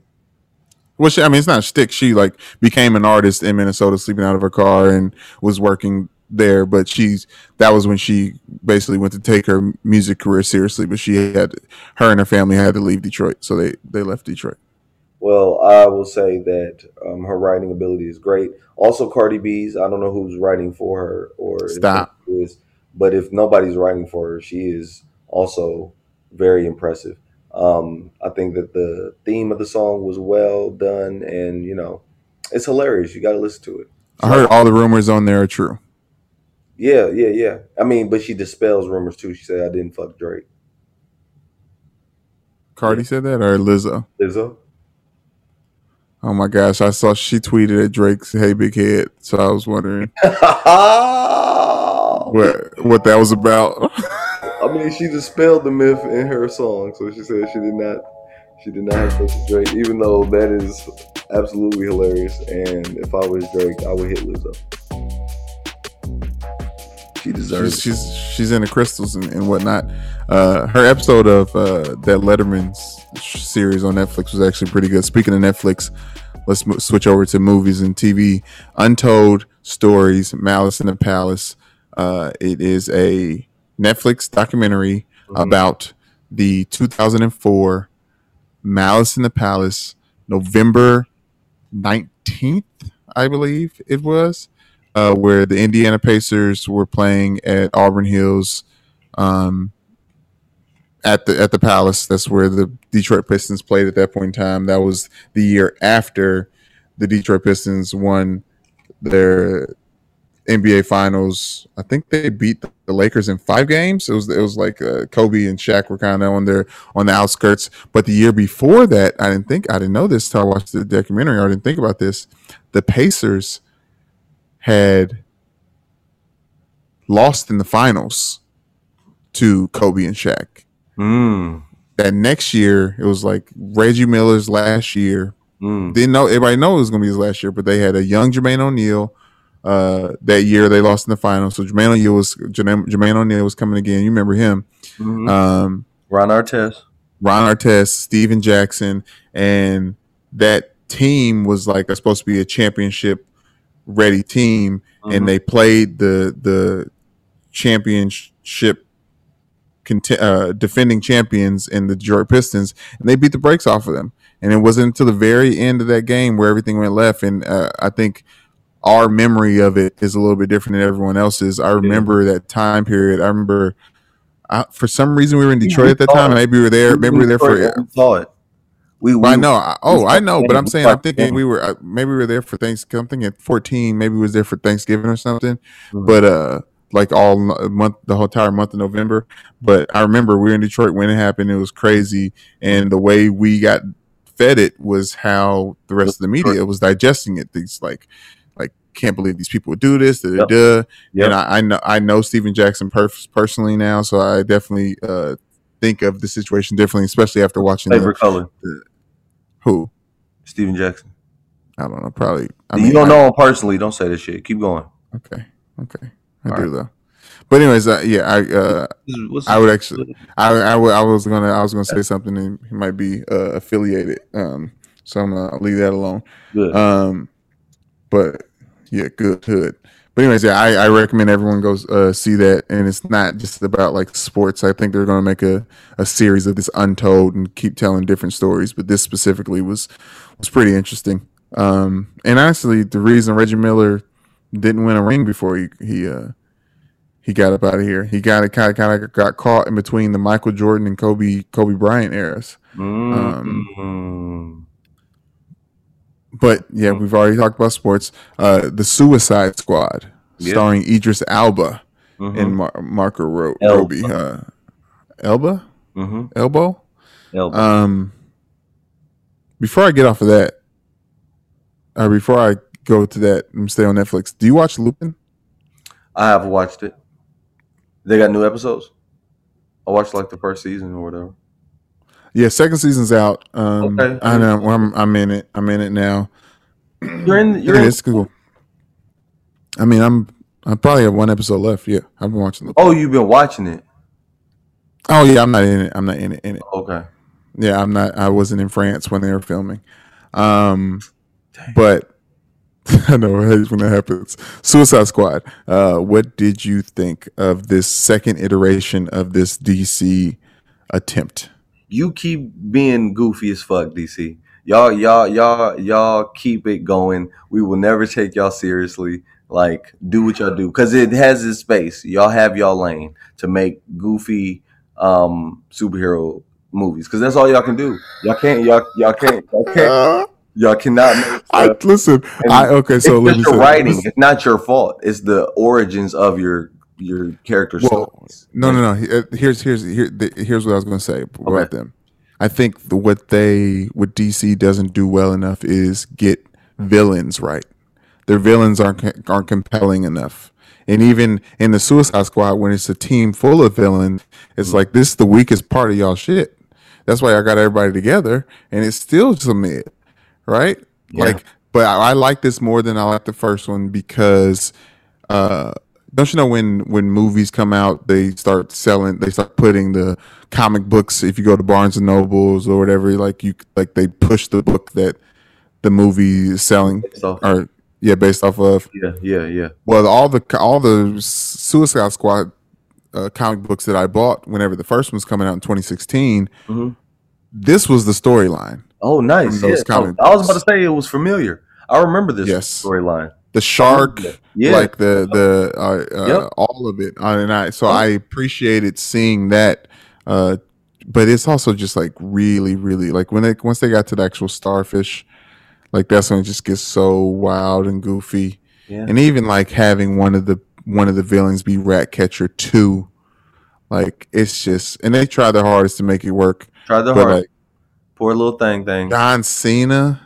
well, she, I mean, it's not a stick. She like became an artist in Minnesota, sleeping out of her car, and was working there. But she's that was when she basically went to take her music career seriously. But she had her and her family had to leave Detroit, so they they left Detroit. Well, I will say that um, her writing ability is great. Also, Cardi B's. I don't know who's writing for her or Stop. is. But if nobody's writing for her, she is also very impressive. Um, I think that the theme of the song was well done, and you know, it's hilarious. You got to listen to it. I heard all the rumors on there are true. Yeah, yeah, yeah. I mean, but she dispels rumors too. She said I didn't fuck Drake. Cardi said that, or Lizzo? Lizzo. Oh my gosh, I saw she tweeted at Drake's "Hey Big Head," so I was wondering *laughs* what what that was about. I mean, she dispelled the myth in her song, so she said she did not she did not have sex with Drake, even though that is absolutely hilarious. And if I was Drake, I would hit Lizzo. She deserves. She's she's, she's in the crystals and, and whatnot. Uh, her episode of uh, that Letterman's series on Netflix was actually pretty good. Speaking of Netflix, let's mo- switch over to movies and TV. Untold Stories, Malice in the Palace. Uh, it is a Netflix documentary Mhm. about the 2004 Malice in the Palace, November 19th, I believe it was, uh, where the Indiana Pacers were playing at Auburn Hills um, at the at the Palace. That's where the Detroit Pistons played at that point in time. That was the year after the Detroit Pistons won their NBA Finals. I think they beat the Lakers in five games. It was it was like uh, Kobe and Shaq were kind of on their on the outskirts. But the year before that, I didn't think I didn't know this till I watched the documentary. I didn't think about this. The Pacers had lost in the finals to Kobe and Shaq. Mm, That next year, it was like Reggie Miller's last year. mm. Didn't know everybody know it was going to be his last year, but they had a young Jermaine O'Neal. Uh, that year they lost in the finals, so Jermaine O'Neal was Jermaine, Jermaine O'Neal was coming again. You remember him? Mhm. Um, Ron Artest. Ron Artest, Stephen Jackson, and that team was like supposed to be a championship ready team, Mhm. and they played the the championship cont- uh, defending champions in the Detroit Pistons, and they beat the brakes off of them. And it wasn't until the very end of that game where everything went left. And uh, I think our memory of it is a little bit different than everyone else's. I remember that time period. I remember. I, for some reason, we were in Detroit at that time. and Maybe we were there. Maybe we were there for We saw it. We, we I know. I, oh, I know. But I'm saying, I'm thinking we were uh, maybe we were there for Thanksgiving. I'm thinking 14. Maybe was there for Thanksgiving or something. Mhm. But uh, like all month, the whole entire month of November. But I remember we were in Detroit when it happened. It was crazy, and the way we got fed it was how the rest of the media was digesting it. These like, like can't believe these people would do this. Da, da, Yep. Yep. And I, I know I know Stephen Jackson perf- personally now, so I definitely uh, think of the situation differently, especially after watching the, favorite color, who Stephen Jackson. I don't know. Probably. I you mean, don't I- know him personally. Don't say this shit. Keep going. Okay. Okay. I All do right. though. But anyways, uh, yeah, I uh, I would actually, I, I, was gonna, I was gonna say something, and he might be uh, affiliated. Um, so I'm gonna leave that alone. good. Um, but yeah, good hood. But anyways, yeah, I, I recommend everyone goes uh, see that, and it's not just about like sports. I think they're gonna make a, a series of this untold and keep telling different stories. But this specifically was was pretty interesting. Um, and honestly, the reason Reggie Miller didn't win a ring before he he uh, he got up out of here, he got it kind of kind of got caught in between the Michael Jordan and Kobe Kobe Bryant eras. um, Mm. But yeah, we've already talked about sports. Uh, the Suicide Squad, Yeah. starring Idris Alba Mhm. and Mar- Marco Ro- Elba. Robbie. Uh, Elba, Mhm. elbow. Elba. Um, before I get off of that, or before I go to that and stay on Netflix, do you watch Lupin? I have watched it. They got new episodes. I watched like the first season or whatever. Yeah, second season's out. Um, Okay. I know. I'm, I'm in it. I'm in it now. *clears throat* You're in. You're Yeah, in. it's cool. I mean, I'm. I probably have one episode left. Yeah, I've been watching. Lupin. Oh, you've been watching it. Oh yeah, I'm not in it. I'm not in it. In it. Okay. Yeah, I'm not. I wasn't in France when they were filming. Um, but *laughs* I know when that happens. Suicide Squad. Uh, what did you think of this second iteration of this DC attempt? You keep being goofy as fuck, DC. Y'all, y'all, y'all, y'all keep it going. We will never take y'all seriously. Like, do what y'all do because it has its space. Y'all have y'all lane to make goofy um superhero movies because that's all y'all can do. Y'all can't. Y'all y'all can't. Y'all can't. Uh, Y'all cannot. I listen. And I okay. So it's let me your writing. It's not your fault. It's the origins of your your character Well, stories. No, no, no. Uh, Here's here's here, the, here's what I was going to say about Okay. them. I think the, what they what DC doesn't do well enough is get villains right. Their villains aren't aren't compelling enough. And even in the Suicide Squad, when it's a team full of villains, it's like this is the weakest part of y'all shit. That's why I got everybody together, and it's still submit, right? Yeah. Like, but I, I like this more than I like the first one because uh don't you know when when movies come out they start selling they start putting the comic books if you go to barnes and nobles or whatever like you like they push the book that the movie is selling or yeah based off of yeah, yeah, yeah. well all the all the suicide squad uh, comic books that i bought whenever the first one was coming out in 2016 Mhm. this was the storyline Oh, nice. Yeah. comic I was about to say it was familiar. I remember this Yes. storyline. The shark Yeah. like the the uh, uh, all of it uh, and i so i appreciated seeing that uh but it's also just like really really like when they once they got to the actual starfish like that's when it just gets so wild and goofy Yeah. and even like having one of the one of the villains be ratcatcher 2 like it's just and they try their hardest to make it work Tried the but hard. like Poor little thing thing. john cena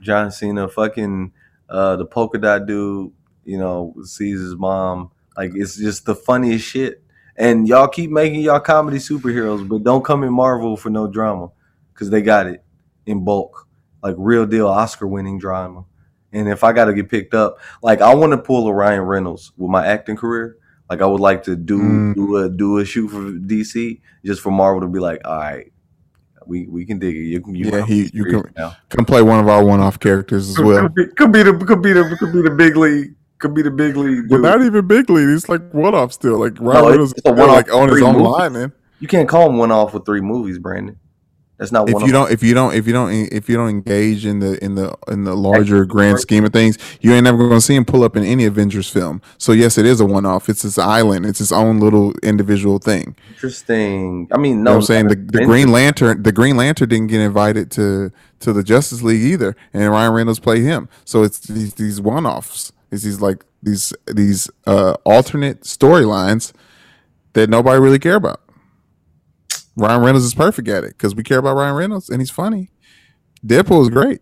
John Cena, fucking uh, the polka dot dude, you know, sees his mom. Like it's just the funniest shit. And y'all keep making y'all comedy superheroes, but don't come in Marvel for no drama, because they got it in bulk, like real deal Oscar winning drama. And if I got to get picked up, like I want to pull a Ryan Reynolds with my acting career. Like I would like to do Mm. do a do a shoot for DC just for Marvel to be like, all right, we we can dig it. You can you Yeah, he- you can- now. can play one of our one-off characters as well could, be, could be the could be the could be the big league. Could be the big league. But Dude. not even big league. He's like one off still. Like Ryan No, Reynolds is one-off like on his own movies. line, man. you can't call him one off with three movies, Brandon. That's not If one. you don't, if you don't, if you don't, if you don't engage in the in the in the larger grand scheme of things, you ain't never going to see him pull up in any Avengers film. So yes, it is a one off. It's its island. It's its own little individual thing. Interesting. I mean, You no, know what I'm saying the, the Green Lantern, the Green Lantern didn't get invited to to the Justice League either, and Ryan Reynolds played him. So it's these these one offs. It's these like these these uh alternate storylines that nobody really care about. Ryan Reynolds is perfect at it because we care about Ryan Reynolds and he's funny. Deadpool is great,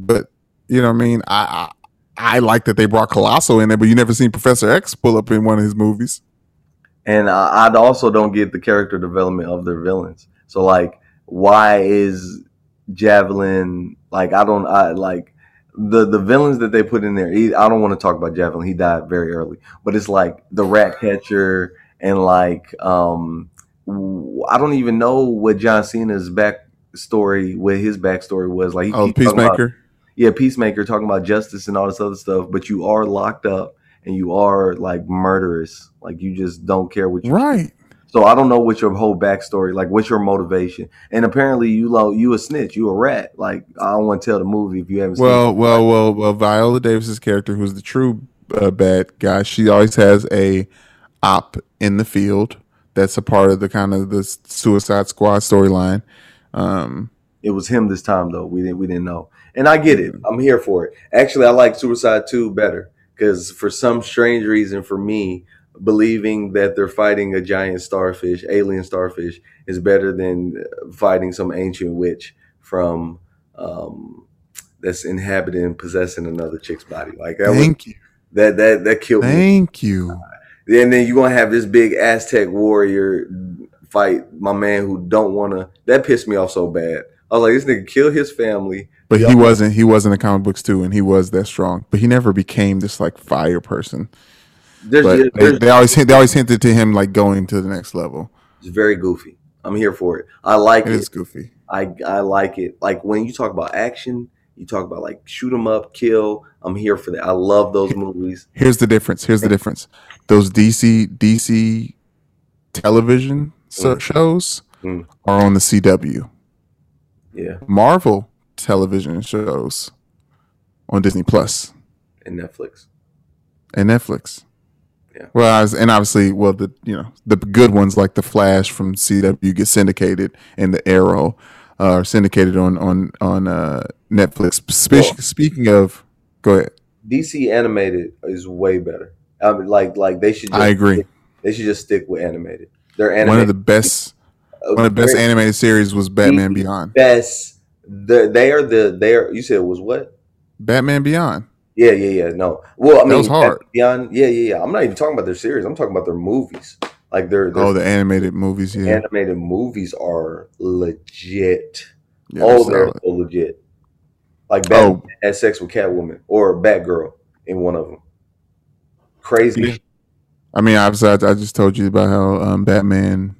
but you know what I mean. I, I I like that they brought Colossal in there, but you never seen Professor X pull up in one of his movies. and I, I also don't get the character development of their villains. So like, why is Javelin like? I don't. I like the the villains that they put in there. He, I don't want to talk about Javelin. He died very early, but it's like the Rat Catcher and like um, I don't even know what John Cena's backstory, what his backstory was. Like, he Oh, talking about- Peacemaker. yeah, Peacemaker talking about justice and all this other stuff, but you are locked up and you are like murderous. Like you just don't care what you. Right. So I don't know what your whole backstory, like what's your motivation. And apparently you lo- you a snitch, you a rat. Like I don't want to tell the movie if you haven't seen. Well, well, well, well. Viola Davis's character, who's the true uh, bad guy, she always has a op in the field. That's a part of the kind of the Suicide Squad storyline. Um, it was him this time though. We didn't we didn't know, and I get it. I'm here for it. Actually, I like Suicide Two better because for some strange reason, for me, believing that they're fighting a giant starfish, alien starfish, is better than fighting some ancient witch from um, that's inhabiting possessing another chick's body. Like that, was, thank you, that that that killed me. thank you. And then you're gonna have this big Aztec warrior fight my man who don't wanna. That pissed me off so bad. I was like, this nigga killed his family. But he wasn't. He was in the comic books too, and he was that strong. But he never became this like fire person. There's, But they, there's they always they always hinted to him like going to the next level. it's very goofy. I'm here for it. I like It it. is goofy. I I like it. Like when you talk about action, you talk about like shoot 'em up, kill. I'm here for that. I love those movies. Here's the difference. Here's the difference. Those DC DC television Mm. shows Mm. are on the CW. Yeah, Marvel television shows on Disney and Netflix. and Netflix. Yeah. Well, I was, and obviously, well, the you know the good ones like the Flash from CW get syndicated, and the Arrow uh, are syndicated on on on uh, Netflix. Spe- Well- speaking of, go ahead. DC animated is way better. I mean, like like they should. Just I agree. They should just stick with animated. They're animated. One of the best, one of the best animated series was Batman Beyond. best. The, they are the they are. You said it was what? Batman Beyond. Yeah, yeah, yeah. No. Well, I That mean, was hard. Beyond. Yeah, yeah, yeah. I'm not even talking about their series. I'm talking about their movies. Like their, their Oh, the animated movies. Yeah, animated movies are legit. yeah oh, they're they're so legit. Like Batman Oh. had sex with Catwoman or Batgirl in one of them. Crazy. Yeah. I mean, obviously, I, I just told you about how um, Batman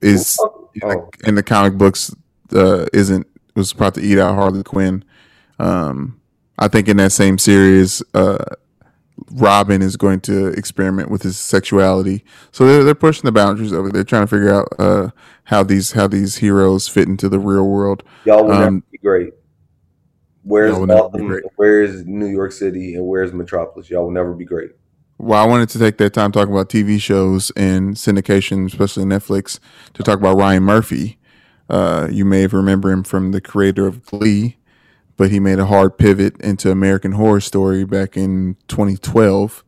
is in the, Oh, in the comic books uh, isn't was about to eat out Harley Quinn. Um, I think in that same series, uh, Robin is going to experiment with his sexuality. So they're they're pushing the boundaries of it. They're trying to figure out uh, how these how these heroes fit into the real world. y'all will never um, be great. Where's Y'all will never be Gotham? great. Where's New York City? And where's Metropolis? Y'all will never be great. Well, I wanted to take that time talking about TV shows and syndication, especially Netflix, to talk about Ryan Murphy. Uh, you may have remember him from the creator of Glee, but he made a hard pivot into American Horror Story back in 2012,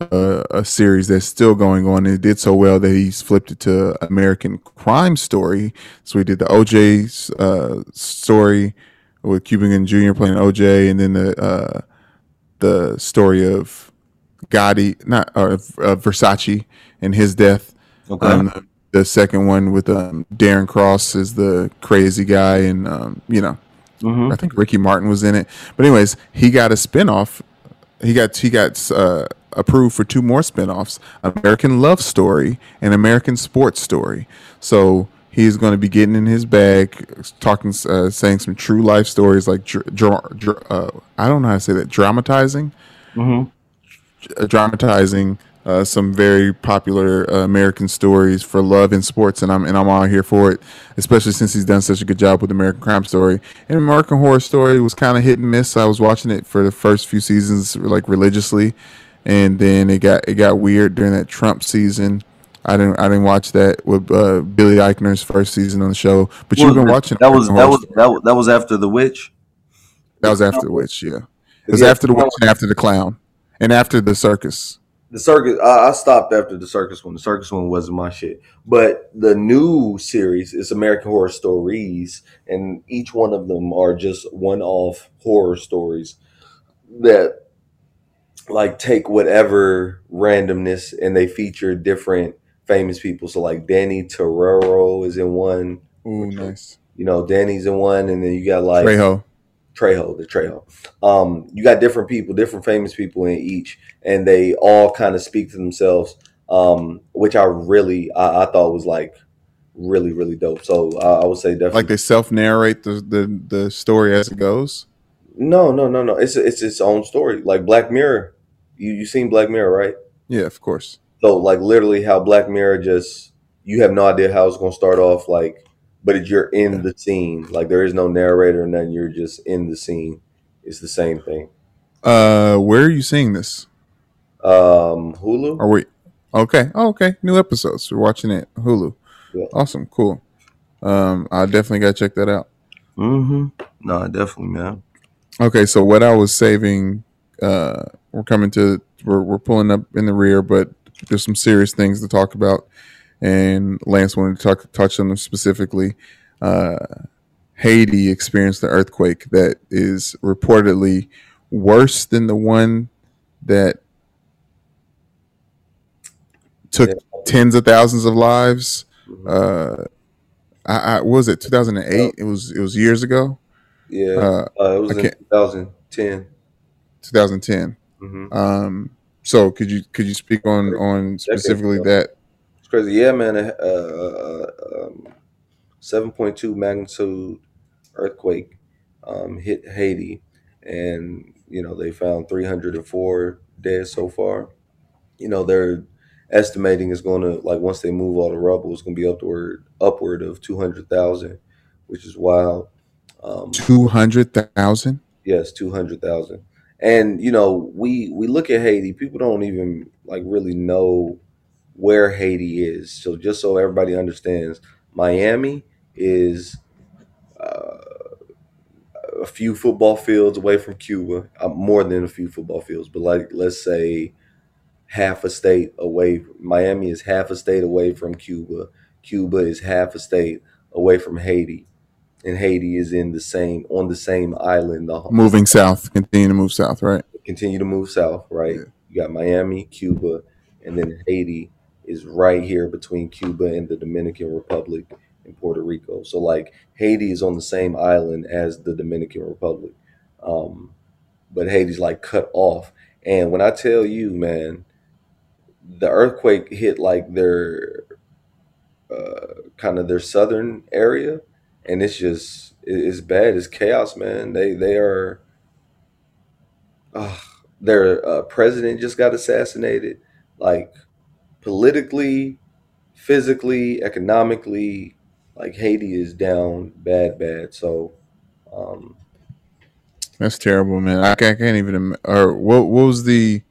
uh, a series that's still going on. And it did so well that he's flipped it to American Crime Story. So he did the OJ uh, story with Cuban Jr. playing OJ, and then the uh, the story of Gotti, not or uh, Versace and his death. Okay. Um, the second one with um, Darren Criss is the crazy guy, and um, you know, mm-hmm. I think Ricky Martin was in it. But anyways, he got a spinoff. He got he got uh, approved for two more spinoffs: American Love Story and American Sports Story. So he's going to be getting in his bag, talking, uh, saying some true life stories, like dr- dr- dr- uh, I don't know how to say that, dramatizing Mm-hmm. dramatizing uh, some very popular uh, American stories for love in sports, and I'm and I'm all here for it. Especially since he's done such a good job with American Crime Story and American Horror Story was kind of hit and miss. I was watching it for the first few seasons like religiously, and then it got it got weird during that Trump season. I didn't I didn't watch that with uh, Billy Eichner's first season on the show, but you've been watching that was that was that was, that was after the witch. that was after the witch, yeah. It was Yeah, after the witch and after the clown and after the circus. The circus. I, I stopped after the circus one. The circus one wasn't my shit. But the new series is American Horror Stories, and each one of them are just one-off horror stories that like take whatever randomness and they feature different famous people. So like Danny Torero is in one. Ooh, nice. You know, Danny's in one, and then you got like Trejo. Trejo, the Trejo. Um, you got different people, different famous people in each, and they all kind of speak to themselves, um, which I really I, I thought was like really really dope. So uh, I would say definitely like they self narrate the, the the story as it goes. no no no no. It's it's its own story. Like Black Mirror, you you seen Black Mirror right? Yeah, of course. So like literally how Black Mirror just you have no idea how it's gonna start off like, but you're in the scene. Like there is no narrator, and then you're just in the scene. It's the same thing. Uh, where are you seeing this? Um, Hulu. Are we okay? Oh, okay. New episodes. We're watching it Hulu. Yeah. Awesome. Cool. Um, I definitely gotta check that out. Mm-hmm. No, definitely, man. Okay, so what I was saving, uh, we're coming to, we're, we're pulling up in the rear, but there's some serious things to talk about, and Lance wanted to talk, touch on them specifically. Uh, Haiti experienced the earthquake that is reportedly worse than the one that took Yeah. tens of thousands of lives. Mhm. Uh, I, I what was it 2008? It was it was years ago. Yeah, Uh, uh, it was in can't- 2010. 2010. hmm Um, so could you could you speak on on specifically that? Crazy. Yeah, man. Uh, uh, um, 7.2 magnitude earthquake um, hit Haiti, and you know they found 304 dead so far. You know they're estimating it's going to like once they move all the rubble, it's going to be upward upward of 200,000, which is wild. Um, Two hundred thousand. Yes, two hundred thousand. And you know, we we look at Haiti. People don't even like really know where Haiti is. So just so everybody understands, Miami is uh, a few football fields away from Cuba. Uh, more than a few football fields, but like let's say half a state away. Miami is half a state away from Cuba. Cuba is half a state away from Haiti, and Haiti is in the same on the same island. The Moving south, continue to move south, right? continue to move south, right? Yeah. You got Miami, Cuba, and then Haiti is right here between Cuba and the Dominican Republic and Puerto Rico. So like Haiti is on the same island as the Dominican Republic, um, but Haiti's like cut off. And when I tell you, man, the earthquake hit like their uh, kind of their southern area, and it's just it- it's bad. It's chaos, man. They they are. Uh, their uh, president just got assassinated. Like politically, physically, economically, like Haiti is down bad, bad. So, um, That's terrible, man. I can't, I can't even. im- Or what? What was the?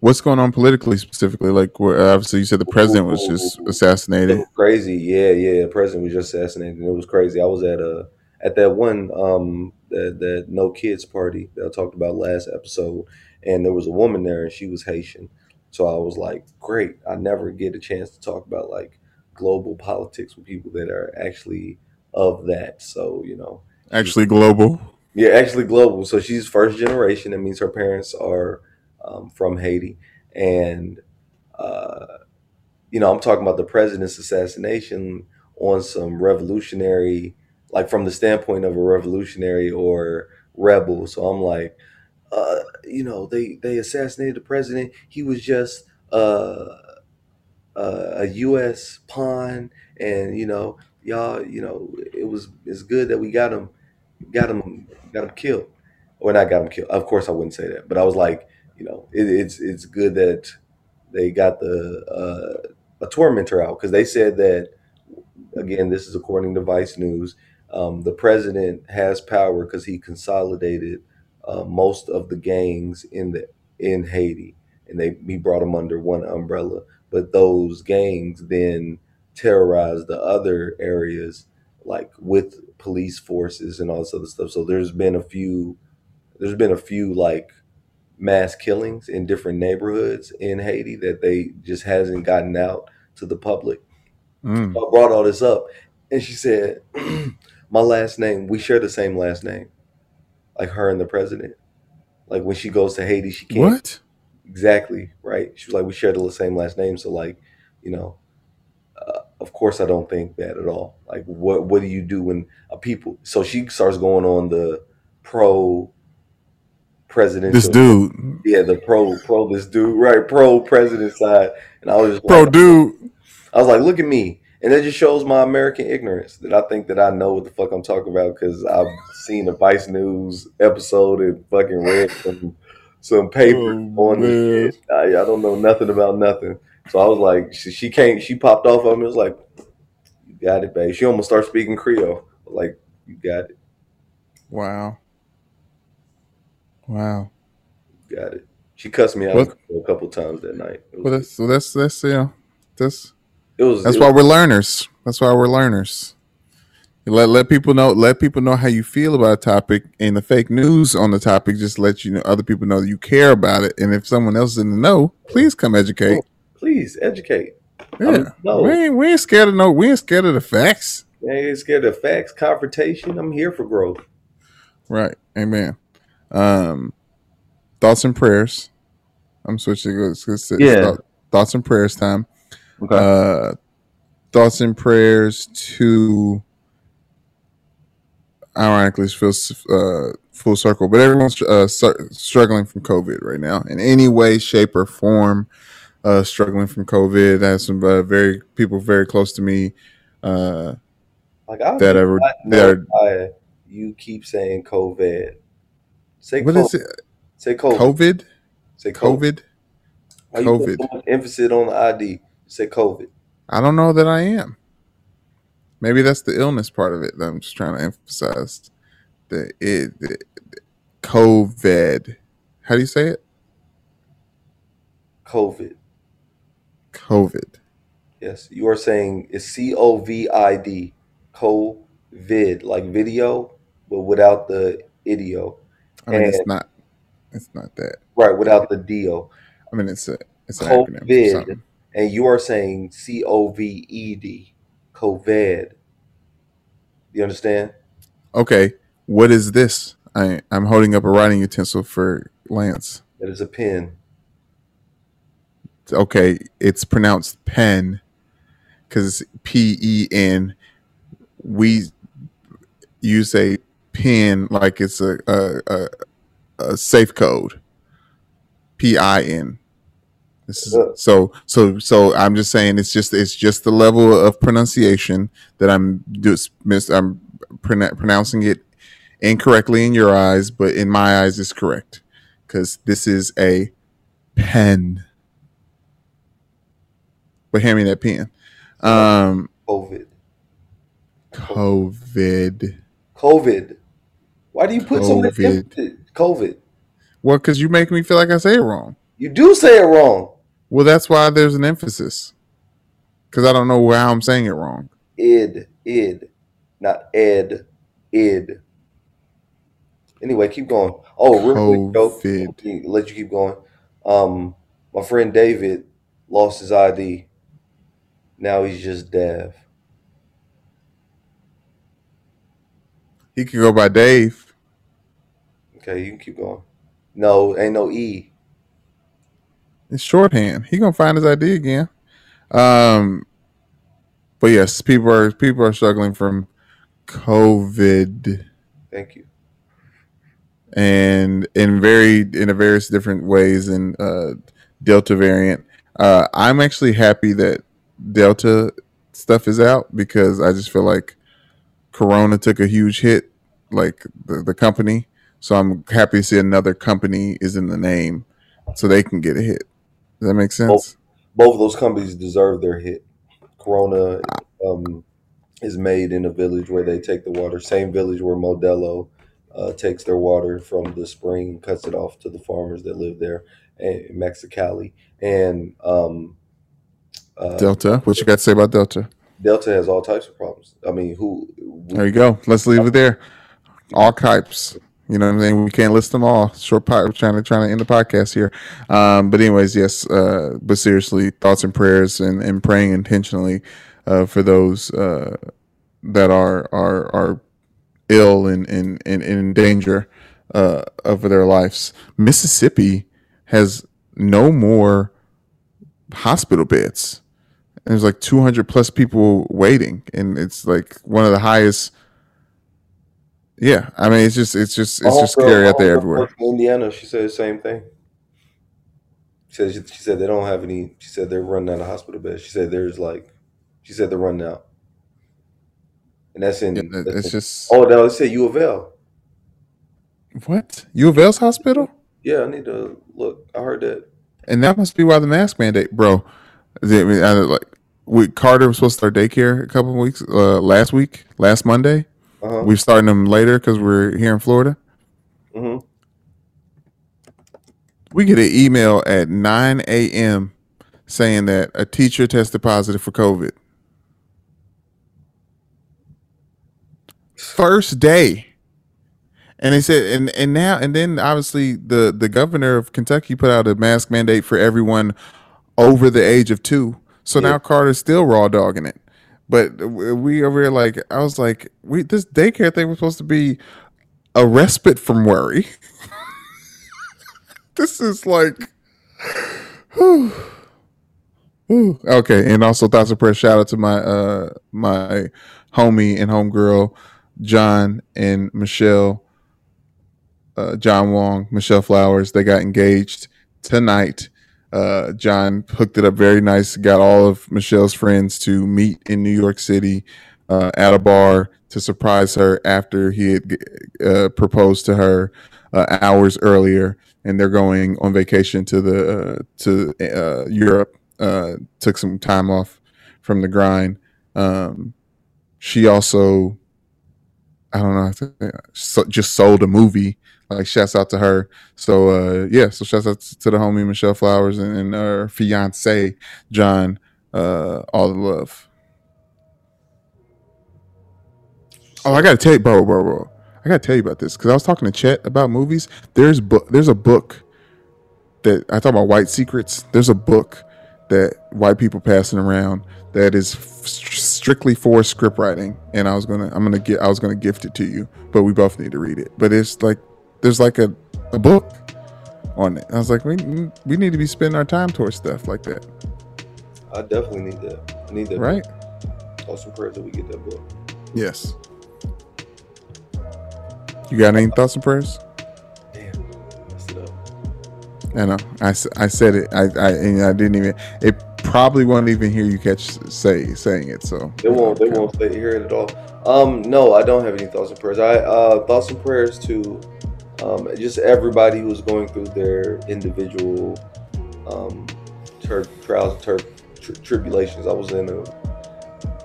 What's going on politically specifically? Like, where, obviously, you said the president was just assassinated. crazy. Yeah, yeah. The president was just assassinated. and It was crazy. I was at a at that one um that that no kids party that I talked about last episode, and there was a woman there, and she was Haitian. So I was like, great. I never get a chance to talk about like global politics with people that are actually of that. So you know, Actually, global. yeah, actually global. So she's first generation. That means her parents are um, from Haiti, and uh, you know, I'm talking about the president's assassination on some revolutionary, like from the standpoint of a revolutionary or rebel. So I'm like, uh, you know, they they assassinated the president. He was just uh, uh, a U.S. pawn, and you know, y'all, you know, it was it's good that we got him, got him, got him killed, or not got him killed. Of course, I wouldn't say that, but I was like, you know, it, it's it's good that they got the uh, a tormentor out because they said that again. This is according to Vice News. Um, the president has power because he consolidated uh, most of the gangs in the in Haiti, and they he brought them under one umbrella. But those gangs then terrorized the other areas, like with police forces and all this other stuff. So there's been a few, there's been a few like mass killings in different neighborhoods in Haiti that they just hasn't gotten out to the public. Mm. I brought all this up, and she said, *clears throat* "My last name. We share the same last name, like her and the president. Like when she goes to Haiti, she can't What? exactly right. She was like, we share the same last name, so like, you know, uh, of course I don't think that at all. Like, what what do you do when a people? So she starts going on the pro president. This dude, yeah, the pro pro this dude, right? Pro president side, and I was just bro, like, dude. I was like, look at me. And that just shows my American ignorance that I think that I know what the fuck I'm talking about because I've seen a Vice News episode and fucking read some some paper Oh, on this shit. I, I don't know nothing about nothing. So I was like, she, she came, she popped off on me. It was like, you got it, babe. She almost started speaking Creole. Like, you got it, Wow. Wow. you got it. She cussed me out What? a couple times that night. Well, that's so that's that's know that's it was, that's it why was- we're learners. That's why we're learners. Let let people know let people know how you feel about a topic, and the fake news on the topic just let you know other people know you care about it. And if someone else didn't know, please come educate. please educate. Yeah, no. we ain't we ain't scared of no. We ain't scared of the facts. I ain't scared of facts, confrontation. I'm here for growth. Right. Amen. Um, thoughts and prayers. I'm switching. It's, it's, it's Yeah. thought- thoughts and prayers time. Okay. Uh, thoughts and prayers to. Ironically, it feels uh, full circle, but everyone's uh, struggling from COVID right now in any way, shape, or form. Uh, struggling from COVID. I have some uh, very people very close to me uh, Like I that do are that are why you keep saying COVID. Say what COVID. is it? Say COVID. COVID. Say COVID. COVID. Why you put COVID. so much emphasis on the ID? Say COVID. I don't know that I am. Maybe that's the illness part of it that I'm just trying to emphasize. The it, the, COVID. How do you say it? COVID. COVID. Yes, you are saying it's C O V I D. COVID, like video, but without the idio. I mean, it's not. It's not that. Right, without the dio. I mean, it's a. It's an acronym COVID. And you are saying C O V E D. COVID. You understand? Okay, what is this? I I'm holding up a writing utensil for Lance. That is a pen. Okay, it's pronounced pen because P E N. We use a pin like it's a a, a, a safe code. P I N. This is so so so. I'm just saying it's just it's just the level of pronunciation that I'm just mis I'm pronou- pronouncing it incorrectly in your eyes, but in my eyes it's correct because this is a pen. But hand me that pen. Um, COVID. COVID. COVID. Why do you put so much COVID. COVID. Well, because you make me feel like I say it wrong. You do say it wrong. Well, that's why there's an emphasis. Because I don't know how I'm saying it wrong. Id. Id. Not ed. Id. Anyway, keep going. Oh, real quick, Joe. COVID. Let you- Let you keep going. Um, my friend David lost his ID. Now he's just Dav. He could go by Dave. Okay, you can keep going. No, ain't no E. It's shorthand. He gonna find his ID again. Um, but yes, people are people are struggling from COVID. Thank you. and in very in a various different ways in uh, Delta variant. Uh, I'm actually happy that Delta stuff is out because I just feel like Corona took a huge hit, like the, the company. So I'm happy to see another company is in the name, so they can get a hit. Does that make sense? Both of those companies deserve their hit. Corona um, is made in a village where they take the water, same village where Modelo uh, takes their water from the spring and cuts it off to the farmers that live there in Mexicali. And um, uh, Delta. What you got to say about Delta? Delta has all types of problems. I mean, who? There you go. Let's leave it there. All types. You know what I'm saying? We can't list them all. Short pod, trying to trying to end the podcast here. Um, but anyways, yes. Uh, but seriously, thoughts and prayers and, and praying intentionally uh, for those uh, that are are are ill and and, and in danger uh, of their lives. Mississippi has no more hospital beds. And there's like 200 plus people waiting, and it's like one of the highest. Yeah, I mean, it's just, it's just, it's just homegirl- scary out there everywhere. from Indiana, she said the same thing. She said she, she said they don't have any. She said they're running out of hospital beds. She said there's like, she said they're running out, and that's in. Yeah, that's it's in- just oh, no, it said U of L. what U of L's hospital, Yeah, I need to look. I heard that. and that must be why the mask mandate, bro. I mean, I, like, we Carter was supposed to start daycare a couple weeks, uh, last week, last Monday. Uh huh. We're starting them later because we're here in Florida. hmm We get an email at 9 a.m. saying that a teacher tested positive for COVID. First day. And they said, and, and now, and then obviously the, the governor of Kentucky put out a mask mandate for everyone over the age of two. So Yeah. now Carter's still raw dogging it. But we over here, like, I was like, we this daycare thing was supposed to be a respite from worry. *laughs* this is like *sighs* whew. Okay and also thoughts of prayer shout out to my uh my homie and homegirl john and michelle uh john wong michelle flowers they got engaged tonight uh john hooked it up very nice got all of michelle's friends to meet in new york city uh at a bar to surprise her after he had uh, proposed to her uh, hours earlier and they're going on vacation to the uh, to Europe. Took some time off from the grind. Um, she also, I don't know, so, just sold a movie Like shouts out to her. So uh yeah, so shouts out to the homie Michelle Flowers and, and her fiance John. Uh all the love. Oh, I gotta tell you, bro, bro, bro. I gotta tell you about this because I was talking to Chet about movies. There's book. There's a book that I talk about white secrets. There's a book that white people passing around that is f- strictly for script writing, and I was gonna, I'm gonna get, I was gonna gift it to you, but we both need to read it. But it's like, there's like a, a book on it. I was like, we, we need to be spending our time towards stuff like that. I definitely need that. I need that. Right. Book. Awesome prayers that we get that book. Yes. You got any thoughts and prayers? Damn, messed it up. I know. I, I said it. I I, I didn't even. It probably won't even hear you catch say saying it. So they won't. They won't hear it at all. Um, no, I don't have any thoughts and prayers. I uh, thoughts and prayers to um, just everybody who's going through their individual um, tur- trials and tur- tribulations. I was in a,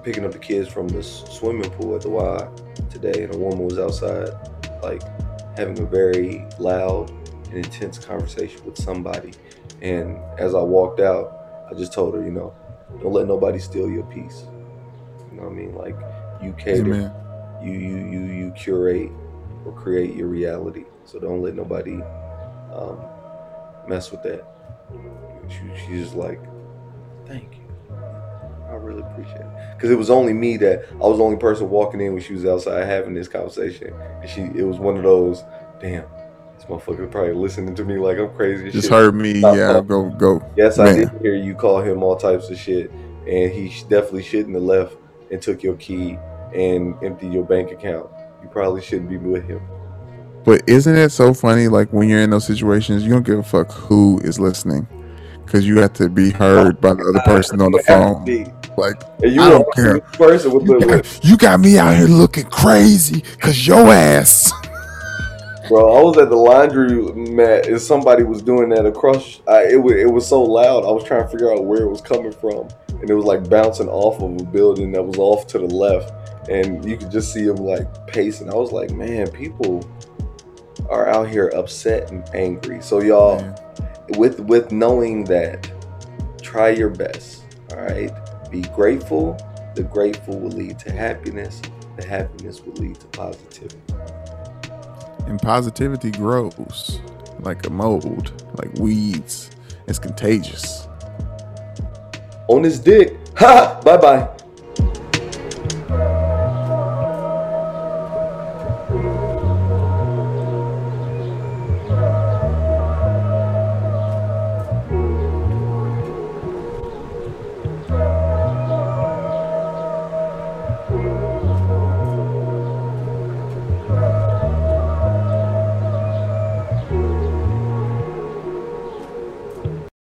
picking up the kids from this swimming pool at the Y today, and a woman was outside like having a very loud and intense conversation with somebody. And as I walked out, I just told her, you know, don't let nobody steal your peace. You know what I mean? Like you cater, Amen. you you you you curate or create your reality. So don't let nobody um, mess with that. She, she's just like, thank you. I really appreciate it because it was only me that I was the only person walking in when she was outside having this conversation, and she it was one of those, damn, this motherfucker probably listening to me like I'm crazy. Just shit. heard me, Stop yeah, go go. Yes, Man. I did hear you call him all types of shit, and he definitely shouldn't have left and took your key and emptied your bank account. You probably shouldn't be with him. But isn't it so funny? Like when you're in those situations, you don't give a fuck who is listening, because you have to be heard by the other person on the phone. Like, you I don't care. Person with you, the, got, you got me out here looking crazy because your ass. Bro, I was at the laundry mat and somebody was doing that across. I, it was it was so loud. I was trying to figure out where it was coming from, and it was like bouncing off of a building that was off to the left, and you could just see them like pacing. I was like, man, people are out here upset and angry. So y'all, man. with with knowing that, try your best. All right be grateful. The grateful will lead to happiness. The happiness will lead to positivity. And positivity grows like a mold, like weeds. It's contagious. On his dick. *laughs* Ha! Bye bye.